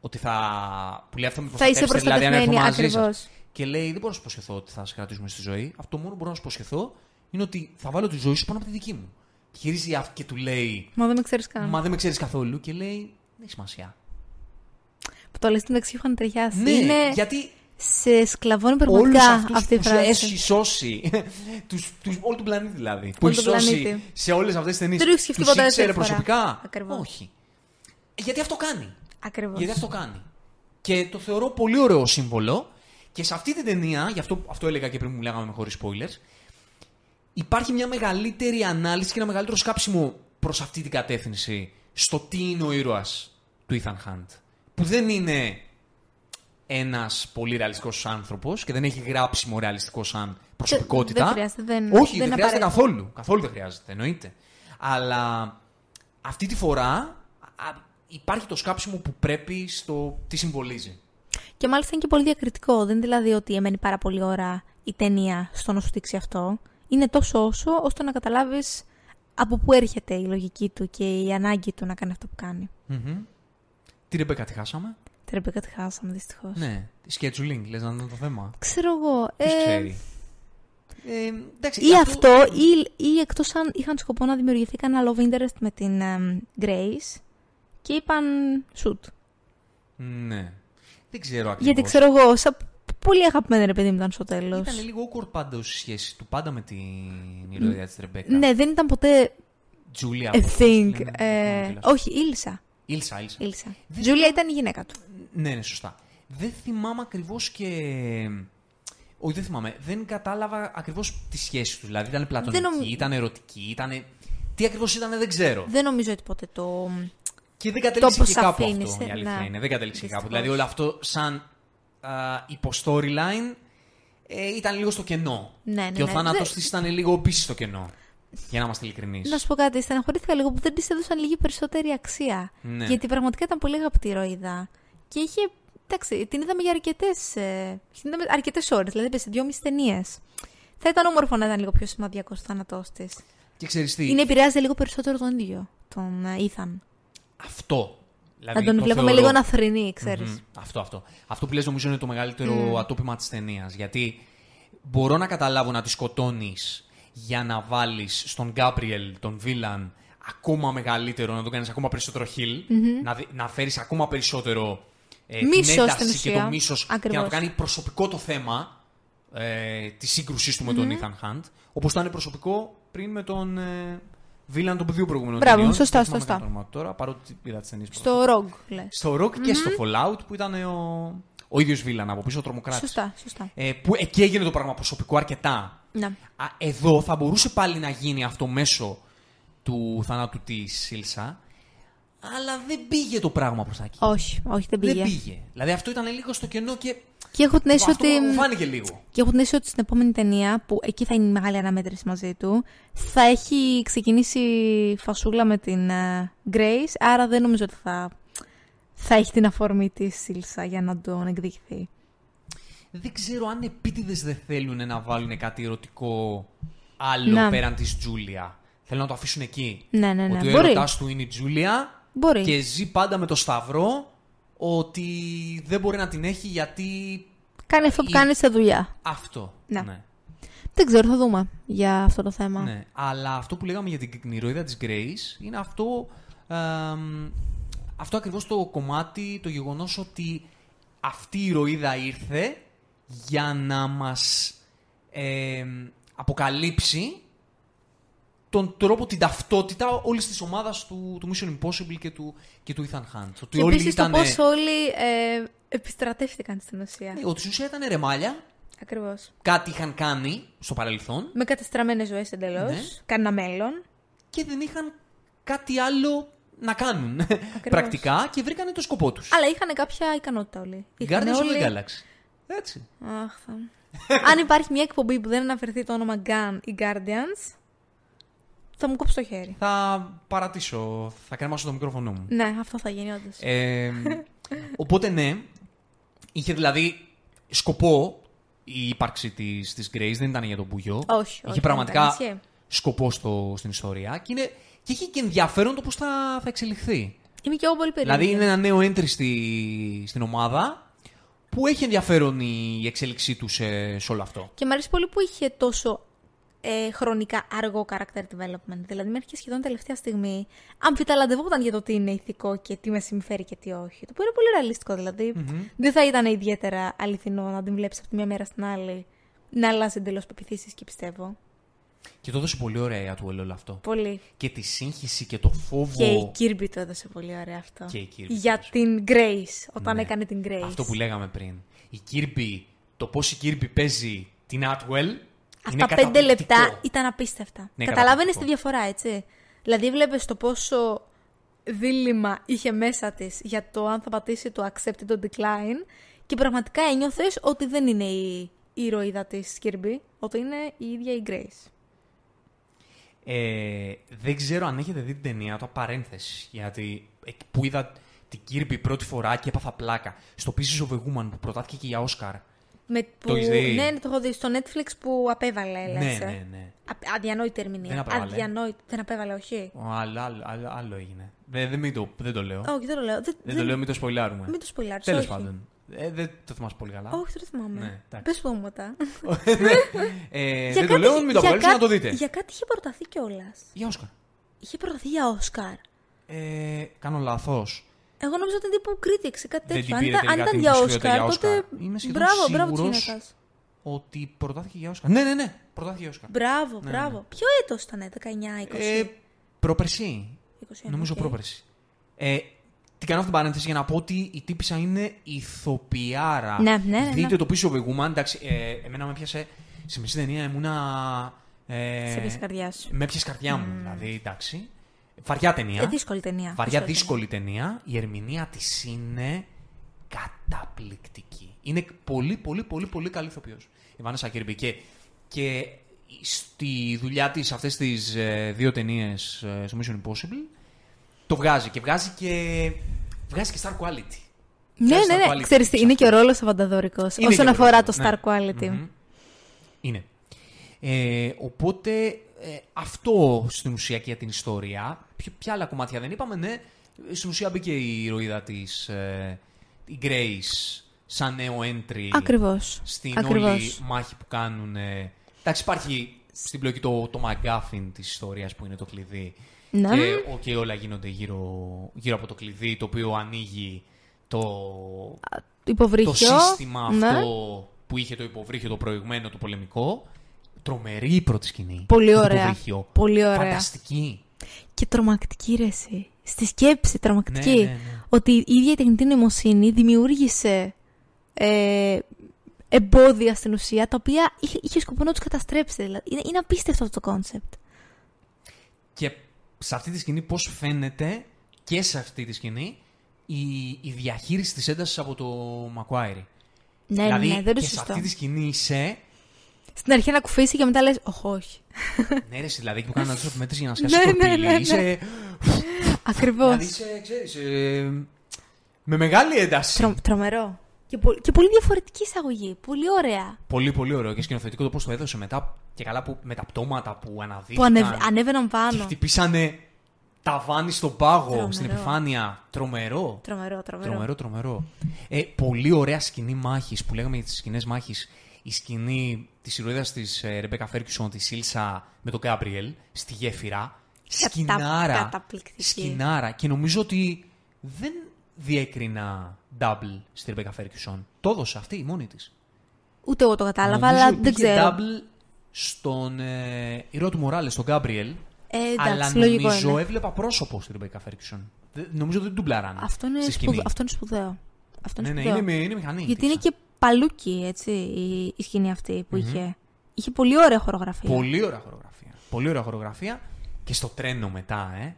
ότι θα... που λέει αυτό με Θα είσαι προστατεύσετε, δηλαδή αν έρθω προστατευμένη, μαζί σας. Ακριβώς. Και λέει δεν μπορώ να σου προσχεθώ ότι θα σε κρατήσουμε στη ζωή. Αυτό μόνο που μπορώ να σου προσχεθώ είναι ότι θα βάλω τη ζωή σου πάνω από τη δική μου. Και γυρίζει αυτή και του λέει Μα δεν με ξέρεις καν. Μα δεν με ξέρεις καθόλου και λέει δεν έχει σημασία. Που το λες στην μεταξύ είχαν ταιριάσει. Ναι, Είναι γιατί σε σκλαβώνει όλους πραγματικά αυτούς αυτή η που σου φράση. έχει σώσει, (laughs) τους, τους, όλο τον πλανήτη δηλαδή, που Όλο έχει τον σώσει πλανήτη. σε όλες αυτές τις ταινίες, Δεν το έχεις σκεφτεί τους ποτέ ήξερε δεύτερη φορά. προσωπικά. Ακριβώς. Όχι. Γιατί αυτό κάνει. Ακριβώς. Γιατί αυτό κάνει. Και το θεωρώ πολύ ωραίο σύμβολο. Και σε αυτή την ταινία, γι' αυτό, αυτό έλεγα και πριν που λέγαμε χωρίς spoilers, υπάρχει μια μεγαλύτερη ανάλυση και ένα μεγαλύτερο σκάψιμο προς αυτή την κατεύθυνση στο τι είναι ο ήρωας του Ethan Hunt. Που δεν είναι ένας πολύ ρεαλιστικός άνθρωπος και δεν έχει γράψιμο ρεαλιστικό σαν προσωπικότητα. δεν χρειάζεται, δεν- Όχι, δεν δεν, είναι χρειάζεται απαραίτητο. καθόλου. Καθόλου δεν χρειάζεται, εννοείται. Αλλά αυτή τη φορά α, υπάρχει το σκάψιμο που πρέπει στο τι συμβολίζει. Και μάλιστα είναι και πολύ διακριτικό. Δεν είναι δηλαδή ότι εμένει πάρα πολύ ώρα η ταινία στο να σου δείξει αυτό. Είναι τόσο όσο ώστε να καταλάβεις από πού έρχεται η λογική του και η ανάγκη του να κάνει αυτό που κάνει. Μμμ. Τι Ρεμπέκα τη χάσαμε. Τη Ρεμπέκα τη χάσαμε δυστυχώς. Ναι, τη scheduling, λες να είναι το θέμα. Ξέρω εγώ. Ποιος ε, ξέρει. Ε, εντάξει, Ή αυτό, ή, ή εκτός αν είχαν σκοπό να δημιουργηθεί κανένα love interest με την εμ, Grace και είπαν shoot. Ναι. Δεν ξέρω ακριβώς. Γιατί ξέρω εγώ, σαν πολύ αγαπημένη ρε παιδί μου ήταν στο τέλος. Ήταν λίγο awkward πάντα η σχέση του πάντα με την ηρωίδα της Ρεμπέκα. Ναι, δεν ήταν ποτέ Τζούλια. a πώς thing. λένε, ε, δεν θυμάμαι κιόλας. όχι, Ήλσα. Ήλσα, Ήλσα. Ήλσα. Δεν Τζούλια ήταν η γυναίκα του. Ναι, ναι, σωστά. Δεν θυμάμαι ακριβώς και. Όχι, δεν θυμάμαι. Δεν κατάλαβα ακριβώς τη σχέση τους. Δηλαδή ήταν πλατωνική, Δεν νομι- ήταν ερωτική, ήταν. Τι ακριβώς ήταν, δεν ξέρω. Δεν νομίζω ότι ποτέ το, Και δεν κατέληξε και κάπου αποσαφήνισε, αυτό, η αλήθεια ναι. είναι. Δεν κατέληξε και κάπου. Δυστυχώς. Δηλαδή όλο αυτό σαν α, υπο-storyline ε, ήταν λίγο στο κενό. Ναι, ναι, και ο ναι. θάνατος Δεν- της ήταν λίγο επίσης στο κενό. Για να είμαστε ειλικρινείς. Να σου πω κάτι, στεναχωρήθηκα λίγο που δεν της έδωσαν λίγη περισσότερη αξία. Ναι. Γιατί πραγματικά ήταν πολύ αγαπητή η ηρωίδα. Και είχε. Εντάξει, την είδαμε για αρκετές. Ε, την είδαμε αρκετές ώρες, δηλαδή είπε σε δυόμιση ταινίες. Θα ήταν όμορφο να ήταν λίγο πιο σημαδιακός ο θάνατο της. Και ξέρεις τι, Είναι επηρεάζει λίγο περισσότερο τον ίδιο, τον ε, Ethan. Αυτό. Δηλαδή, να τον το βλέπουμε θεωρώ- λίγο να θρυνεί, ξέρεις. Μμμ. Αυτό, αυτό. Αυτό που λες νομίζω είναι το μεγαλύτερο ατόπιμα της ταινίας. Γιατί μπορώ να καταλάβω να τη σκοτώνεις για να βάλεις στον Γκάπριελ, τον Βίλαν, ακόμα μεγαλύτερο, να τον κάνεις ακόμα περισσότερο χιλ, να, δι- να φέρεις ακόμα περισσότερο ε, την Μίσος, στην ένταση και ουσία. το μίσος και να Ακριβώς. το κάνει προσωπικό το θέμα ε, της σύγκρουσής του με τον Ethan Hunt, όπως το είναι προσωπικό πριν με τον ε, Βίλαν των δύο προηγούμενων Μπράβο, ταινιών. σωστά, Δεν θυμάμαι σωστά. καν το όνομα του τώρα, παρότι είδα τις ταινίες Στο Rogue, λες. στο Rock και στο Fallout που ήταν ο, ο ίδιος Βίλαν από πίσω, ο τρομοκράτης. Σωστά, σωστά. Ε, που εκεί έγινε το πράγμα προσωπικό αρκετά. Ναι. Α, εδώ θα μπορούσε πάλι να γίνει αυτό μέσω του θανάτου της Σίλσα, αλλά δεν πήγε το πράγμα προς τα εκεί. Όχι, όχι, δεν πήγε. Δεν πήγε. Δηλαδή αυτό ήταν λίγο στο κενό και Και έχω την αίσθηση αυτό ότι. μου φάνηκε λίγο. Και έχω την αίσθηση ότι στην επόμενη ταινία, που εκεί θα είναι η μεγάλη αναμέτρηση μαζί του, θα έχει ξεκινήσει φασούλα με την ε, Grace, άρα δεν νομίζω ότι θα, θα έχει την αφορμή της Σίλσα για να τον εκδικηθεί. Δεν ξέρω αν επίτηδες δεν θέλουν να βάλουν κάτι ερωτικό άλλο Να. πέραν της Τζούλια. Θέλουν να το αφήσουν εκεί. Ναι, ναι, ναι. Ότι ο Μπορεί. έρωτάς του είναι η Τζούλια Μπορεί. και ζει πάντα με το σταυρό ότι δεν μπορεί να την έχει γιατί Κάνει αυτό που η- κάνει σε δουλειά. αυτό. Ναι. ναι. Δεν ξέρω, θα δούμε για αυτό το θέμα. Ναι. Αλλά αυτό που λέγαμε για την ηρωίδα της Grace είναι αυτό, εμ, αυτό ακριβώς το κομμάτι, το γεγονός ότι αυτή η ηρωίδα ήρθε για να μας εμ, αποκαλύψει τον τρόπο, την ταυτότητα όλης της ομάδας του, του Mission Impossible και του, και του Ethan Hunt. Ότι Και όλοι επίσης ήταν, το πώς όλοι ε, επιστρατεύτηκαν στην ουσία. Ναι, ότι στην ουσία ήταν ρεμάλια, Ακριβώς. κάτι είχαν κάνει στο παρελθόν Με κατεστραμμένες ζωές εντελώς. Ναι. Κανένα μέλλον. και δεν είχαν κάτι άλλο να κάνουν (laughs) πρακτικά και βρήκανε το σκοπό τους. Αλλά είχαν κάποια ικανότητα όλοι. Είχαν Guardians of όλοι- the Galaxy. Έτσι. Αχ, θα... Αν υπάρχει μια εκπομπή που δεν αναφερθεί το όνομα Gun ή Guardians, θα μου κόψει το χέρι. Θα παρατήσω, θα κρεμάσω το μικρόφωνο μου. Ναι, αυτό θα γίνει όντως. Ε, οπότε ναι, είχε δηλαδή σκοπό η ύπαρξη της, της Grace, δεν ήταν για τον Πουγιό. όχι, όχι. Είχε δεν πραγματικά ήταν, ισχύει. σκοπό στο, στην ιστορία και, είναι, και έχει και ενδιαφέρον το πώς θα, θα εξελιχθεί. Είμαι και εγώ πολύ περίεργη. Δηλαδή είναι ένα νέο entry στη, στην ομάδα που έχει ενδιαφέρον η εξέλιξή του σε, σε όλο αυτό. Και μου αρέσει πολύ που είχε τόσο ε, χρονικά αργό character development. Δηλαδή, μέχρι και σχεδόν τελευταία στιγμή αμφιταλαντευόταν για το τι είναι ηθικό και τι με συμφέρει και τι όχι. Το οποίο είναι πολύ ρεαλιστικό. Δηλαδή, δεν θα ήταν ιδιαίτερα αληθινό να την βλέπεις από τη μια μέρα στην άλλη να αλλάζει εντελώς πεπιθήσεις και πιστεύω. Και το έδωσε πολύ ωραία του όλο αυτό. Πολύ. Και τη σύγχυση και το φόβο. Και η Kirby το έδωσε πολύ ωραία αυτό. Και η Kirby Για το την Grace, όταν Ναι. έκανε την Grace. Αυτό που λέγαμε πριν. Η Kirby, το πώς η Kirby παίζει την Atwell. Είναι Αυτά πέντε καταπληκτικό. λεπτά ήταν απίστευτα. Ναι, Καταλάβαινες καταπληκτικό. τη διαφορά, έτσι. Δηλαδή, βλέπεις το πόσο δίλημα είχε μέσα της για το αν θα πατήσει το accept ή το decline και πραγματικά ένιωθες ότι δεν είναι η, η ηρωίδα της Kirby, ότι είναι η ίδια η Grace. Ε, δεν ξέρω αν έχετε δει την ταινία, το παρένθεση. Γιατί εκεί που είδα την Kirby πρώτη φορά και έπαθα πλάκα. Στο Pieces of a Woman που προτάθηκε και για Όσκαρ. Με που... έχεις δει; Ναι, ναι, το έχω δει στο Netflix που απέβαλε, λες, Ναι, ε. ναι, ναι. Α- Αδιανόητη ερμηνεία. Δεν απέβαλε. Αδιανόητη. Δεν απέβαλε, όχι. Ο, άλλο, άλλο, άλλο, άλλο έγινε. Δεν, δεν, μην το, δεν το λέω. Όχι, δεν το λέω. Δεν, δεν το λέω, μην το σποιλάρουμε. Μην το σπολιάρεις, Τέλος όχι. πάντων. Ε, δεν το θυμάσαι πολύ καλά. Όχι, δεν το θυμάμαι. Ναι, εντάξει. Πες το μου μετά. (laughs) ε, Για δεν το κάτι- λέω, μην το για απολύσετε να κάτι- το δείτε. Για κάτι είχε προταθεί κιόλας. Για Όσκαρ. Είχε προταθεί για Όσκαρ. Ε, κάνω λάθος. Εγώ νόμιζα ότι ήταν τύπου critics ή κάτι Δεν τέτοιο. την Αν πήρε ήταν, αν τελικά ήταν την για υποψηφιότητα Όσκαρ, για τότε. Όσκαρ. Είμαι σχεδόν Μπράβο, μπράβο του σίγουρος. γυναίκα. Ότι προτάθηκε για Όσκαρ. Ναι, ναι, ναι. Προτάθηκε για Όσκαρ. Μπράβο, Ναι, μπράβο. ναι. Ποιο έτος ήταν, 19, 20. Ε, πρόπερση. 21, Νομίζω οκ. πρόπερση. Ε, την κάνω αυτή την παρένθεση για να πω ότι η τύπησα είναι ηθοποιάρα. Ναι, ναι, ναι, Δείτε ναι. το Pieces of a Woman. Εντάξει, ε, εμένα με έπιασε. Σε μισή ταινία ήμουνα. Ε, Σε έπιασε η καρδιά σου. Με έπιασε καρδιά μου, δηλαδή, εντάξει. Βαριά ταινία. Ε, δύσκολη ταινία. Βαριά δύσκολη ταινία. Η ερμηνεία της είναι καταπληκτική. Είναι πολύ, πολύ, πολύ, πολύ καλή ηθοποιός. Η Βάνεσα Κίρμπι. Και, και στη δουλειά της αυτές τις ε, δύο ταινίες ε, στο Mission Impossible το βγάζει. Και βγάζει και, βγάζει και star quality. Ναι, Βγάζει ναι, star ναι. quality Ξέρεις, τι, είναι και ο αυτό. ρόλος αβανταδόρικος Είναι όσον και αφορά ωραίο, το ναι. star quality. Μμμ. Είναι. Ε, οπότε ε, αυτό στην ουσία και για την ιστορία. Ποια, ποια άλλα κομμάτια δεν είπαμε, ναι. Στην ουσία μπήκε η ηρωίδα της, ε, η Grace, σαν νέο entry Ακριβώς. στην Ακριβώς. όλη μάχη που κάνουν. ε, εντάξει, υπάρχει στην πλοκή το, το McGuffin της ιστορίας που είναι το κλειδί. Ναι. Και, ο- και όλα γίνονται γύρω, γύρω από το κλειδί, το οποίο ανοίγει το, Υποβρύχιο. το σύστημα ναι. αυτό που είχε το υποβρύχιο το προηγμένο, το πολεμικό. Τρομερή η πρώτη σκηνή. Πολύ Το ωραία. υποβρύχιο. Πολύ ωραία. Φανταστική. Και τρομακτική ρε εσύ. Στη σκέψη τρομακτική. Ναι, ναι, ναι. Ότι η ίδια η τεχνητή νοημοσύνη δημιούργησε ε, εμπόδια στην ουσία τα οποία είχε, είχε σκοπό να τους καταστρέψει. Δηλαδή. Είναι, είναι απίστευτο αυτό το concept. Και σε αυτή τη σκηνή πώς φαίνεται και σε αυτή τη σκηνή η, η διαχείριση της έντασης από το McQuarrie. Ναι, δηλαδή ναι, δεν είναι και σε σωστό. αυτή τη σκηνή είσαι... Στην αρχή ανακούφιση και μετά λες, όχι, όχι. ναι, ρε, εσύ, δηλαδή που κάνει αντίστροφη μέτρηση για να σκάσει Ναι, το ναι, πύλη. ναι, ναι. Είσαι... Ακριβώς. Δηλαδή είσαι, ξέρεις, ε, με μεγάλη ένταση. Τρο, τρομερό. Και, πο- και πολύ διαφορετική εισαγωγή. Πολύ ωραία. Πολύ, πολύ ωραίο και σκηνοθετικό το πώς το έδωσε μετά και καλά που, με τα πτώματα που αναδείχθηκαν. Που ανεβ, ανέβαιναν και πάνω. χτυπήσανε ταβάνι στον πάγο, Τρομερό. στην επιφάνεια. Τρομερό. Τρομερό, τρομερό. Τρομερό, τρομερό. Ε, πολύ ωραία σκηνή μάχης που λέγαμε για τις σκηνές μάχης. Η σκηνή της ηρωίδας της Ρεμπέκα Φέρκισον, της Σίλσα με τον Γκάμπριελ στη γέφυρα. Σκηνάρα. καταπληκτική. Σκηνάρα. Και νομίζω ότι δεν διέκρινα double στη Ρεμπέκα Φέρκισον. Το έδωσε αυτή η μόνη της. Ούτε εγώ το κατάλαβα, Νομίζω αλλά δεν υπήρχε ξέρω. double στον ε, ήρωα του Μοράλες, τον Γκάμπριελ. Ε, εντάξει, αλλά λογικό νομίζω είναι. έβλεπα πρόσωπο στη Ρεμπέκα Φέρκισον. Δεν- Νομίζω δεν ντουμπλαράνε. Αυτό είναι, στη σπουδαίο. σκηνή. αυτό είναι σπουδαίο. Αυτό είναι Ναι, ναι, σπουδαίο. είναι, με- είναι μηχανή. Γιατί είναι δείξα. και παλούκι, έτσι, η, η σκηνή αυτή που είχε. Είχε πολύ ωραία χορογραφία. Πολύ ωραία χορογραφία. Πολύ ωραία χορογραφία. Και στο τρένο μετά, ε.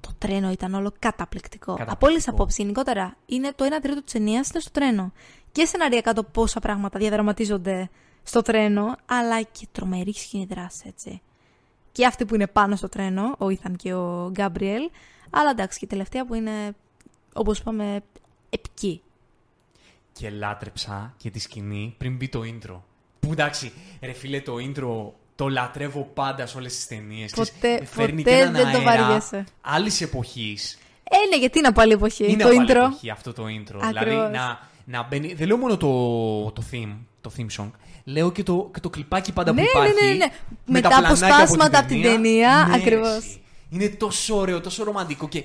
Το τρένο ήταν όλο καταπληκτικό. Καταπληκτικό. Από όλες τις απόψεις, γενικότερα, είναι το 1 τρίτο της ταινίας είναι στο τρένο. Και σεναριακά το πόσα πράγματα διαδραματίζονται στο τρένο, αλλά και τρομερή σκηνή δράση, έτσι. Και αυτή που είναι πάνω στο τρένο, ο Ήθαν και ο Γκάμπριελ, αλλά εντάξει, και η τελευταία που είναι, όπως είπαμε, επική. Και λάτρεψα και τη σκηνή πριν μπει το intro. Που εντάξει, ρε φίλε, το intro το λατρεύω πάντα σε όλες τις ταινίες. Ποτέ- φέρνει ποτέ και έναν δεν το αέρα βαριέσαι. Άλλης εποχής. Ε, ναι, γιατί είναι από άλλη εποχή Είναι το από άλλη intro. εποχή αυτό το intro. Ακριβώς. Δηλαδή να, να μπαίνει. Δεν λέω μόνο το, το theme, το theme song. Λέω και το, και το κλιπάκι πάντα Ναι, που ναι, υπάρχει. ναι, ναι. με Μετά τα από πλανάκια σπάσματα από την ταινία, Ναι, ακριβώς. εσύ. Είναι τόσο ωραίο, τόσο ρομαντικό και,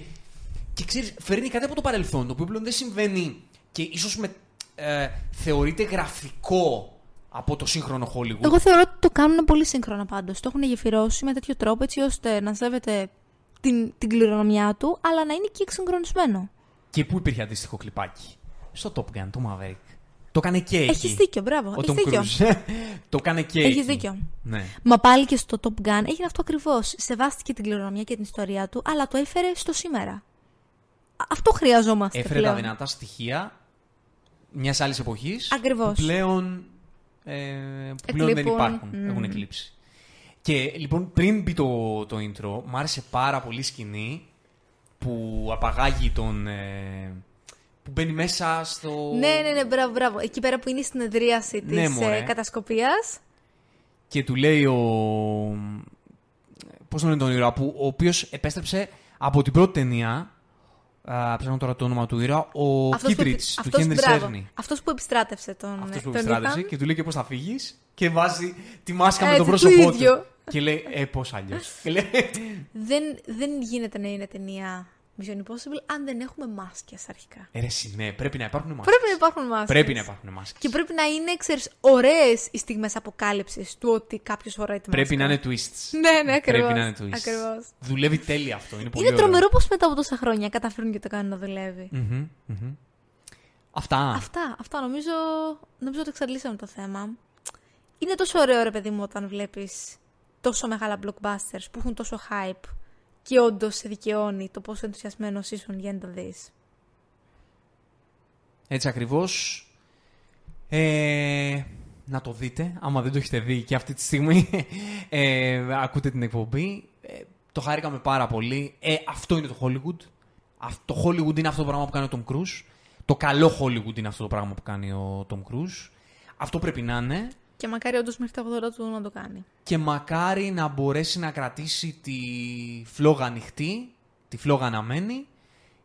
και ξέρεις, φέρνει κάτι από το παρελθόν, το οποίο πλέον δεν συμβαίνει και ίσως με, ε, θεωρείται γραφικό από το σύγχρονο Hollywood; Εγώ θεωρώ ότι το κάνουν πολύ σύγχρονα πάντως. Το έχουν γεφυρώσει με τέτοιο τρόπο έτσι ώστε να σέβεται την, την κληρονομιά του, αλλά να είναι και εξυγχρονισμένο. Και πού υπήρχε αντίστοιχο κλιπάκι; Στο Top Gun, το Maverick. Το έκανε και εκεί. Έχει δίκιο, μπράβο. Ο Έχεις Tom δίκιο. Cruise. (laughs) το έκανε και Έχεις εκεί. δίκιο. Ναι. Μα πάλι και στο Top Gun έγινε αυτό ακριβώς. Σεβάστηκε την κληρονομιά και την ιστορία του, αλλά το έφερε στο σήμερα. Α- Αυτό χρειαζόμαστε. Έφερε πλέον. τα δυνατά στοιχεία μιας άλλης εποχής. Ακριβώς. Που πλέον, ε, που πλέον δεν Εκλείπουν. υπάρχουν. Μμμ. Έχουν εκλείψει. Και λοιπόν, πριν μπει το, το intro, μου άρεσε πάρα πολύ η σκηνή που απαγάγει τον. Ε, που μπαίνει μέσα στο. Ναι, ναι, ναι, μπράβο, μπράβο. Εκεί πέρα που είναι η συνεδρίαση της Ναι, μωρέ. ε, κατασκοπίας. Και του λέει ο. Πώς τον λένε τον ήρωα, που, ο οποίος επέστρεψε από την πρώτη ταινία. Α, ψάχνω τώρα το όνομα του ήρωα. Ο Κίτριτς, του Χένρι Σέρνη. Αυτός που επιστράτευσε τον. Αυτός που τον επιστράτευσε Ethan. και του λέει και πώς θα φύγεις. Και βάζει τη μάσκα με Έτσι, το το πρόσωπό ίδιο. του. Και λέει, Ε, πώς αλλιώς. και λέει, Δεν, δεν γίνεται να είναι ταινία Mission Impossible αν δεν έχουμε μάσκες αρχικά. Ε, ρε, εσύ, ναι, πρέπει να υπάρχουν μάσκες. Πρέπει να υπάρχουν μάσκες. Πρέπει να υπάρχουν μάσκες. Και πρέπει να είναι, ξέρεις, ωραίες οι στιγμές αποκάλυψης του ότι κάποιος φοράει τη Πρέπει μάσκα. να είναι twists. (laughs) Ναι, ναι, ακριβώς. Πρέπει να είναι twists. Ακριβώς. Δουλεύει τέλεια αυτό. Είναι πολύ Είναι ωραίο. τρομερό πως μετά από τόσα χρόνια καταφέρουν και το κάνουν να δουλεύει. Μμμ, μμμ. Αυτά. Αυτά, αυτά νομίζω, νομίζω ότι εξαντλήσαμε το θέμα. Είναι τόσο ωραίο ρε παιδί μου όταν βλέπεις τόσο μεγάλα blockbusters που έχουν τόσο hype και όντως σε δικαιώνει το πόσο ενθουσιασμένος ήσουν για να το δεις. Έτσι ακριβώς. Ε, να το δείτε, άμα δεν το έχετε δει και αυτή τη στιγμή ε, ακούτε την εκπομπή. Ε, το χάρηκαμε πάρα πολύ. Ε, αυτό είναι το Hollywood. Το Hollywood είναι αυτό το πράγμα που κάνει ο Tom Cruise. Το καλό Hollywood είναι αυτό το πράγμα που κάνει ο Tom Cruise. Αυτό πρέπει να είναι. Και μακάρι όντως μέχρι τα 80 του να το κάνει. Και μακάρι να μπορέσει να κρατήσει τη φλόγα ανοιχτή, τη φλόγα αναμένη,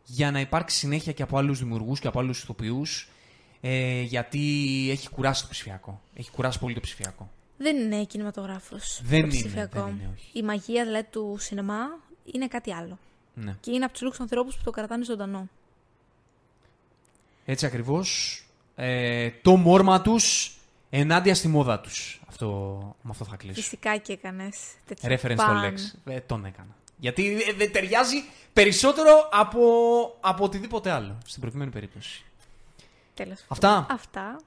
για να υπάρξει συνέχεια και από άλλους δημιουργούς και από άλλους ηθοποιούς. Ε, γιατί έχει κουράσει το ψηφιακό. Έχει κουράσει πολύ το ψηφιακό. Δεν είναι κινηματογράφος. Δεν, είναι, δεν είναι. Όχι. Η μαγεία δηλαδή, του σινεμά είναι κάτι άλλο. Ναι. Και είναι από τους λίγου ανθρώπους που το κρατάνε ζωντανό. Έτσι ακριβώς. Ε, το μόρμα τους ενάντια στη μόδα τους. Αυτό, με αυτό θα κλείσω. Φυσικά και έκανες τέτοιο. Reference στο Lex. Ε, τον έκανα. Γιατί δεν ταιριάζει περισσότερο από, από οτιδήποτε άλλο στην προκειμένη περίπτωση. Τέλος. Αυτά. Αυτά.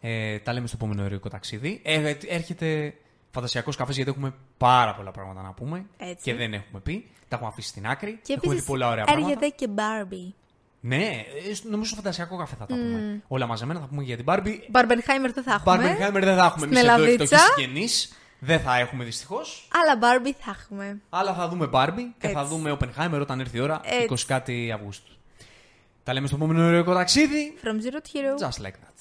Ε, τα λέμε στο επόμενο ερωτικό ταξίδι. Ε, έρχεται φαντασιακός καφές γιατί έχουμε πάρα πολλά πράγματα να πούμε Έτσι. και δεν έχουμε πει. Τα έχουμε αφήσει στην άκρη. Και έχουμε δει επίσης πολλά ωραία έρχεται πράγματα. και Barbie. Ναι, ε, νομίζω στο φαντασιακό καφέ θα τα πούμε. Όλα μαζεμένα θα πούμε για την Barbie. Barbenheimer δεν θα έχουμε. Barbenheimer δεν θα έχουμε Στην εμείς εδώ Ελλαδίτσα. εκτοχή συγγενείς. Δεν θα έχουμε δυστυχώς. Αλλά Barbie θα έχουμε. Αλλά θα δούμε Barbie και θα Έτσι. δούμε Oppenheimer όταν έρθει η ώρα Έτσι. 20 κάτι Αυγούστου. Τα λέμε στο επόμενο ερωτικό ταξίδι. From Zero to Hero. Just like that.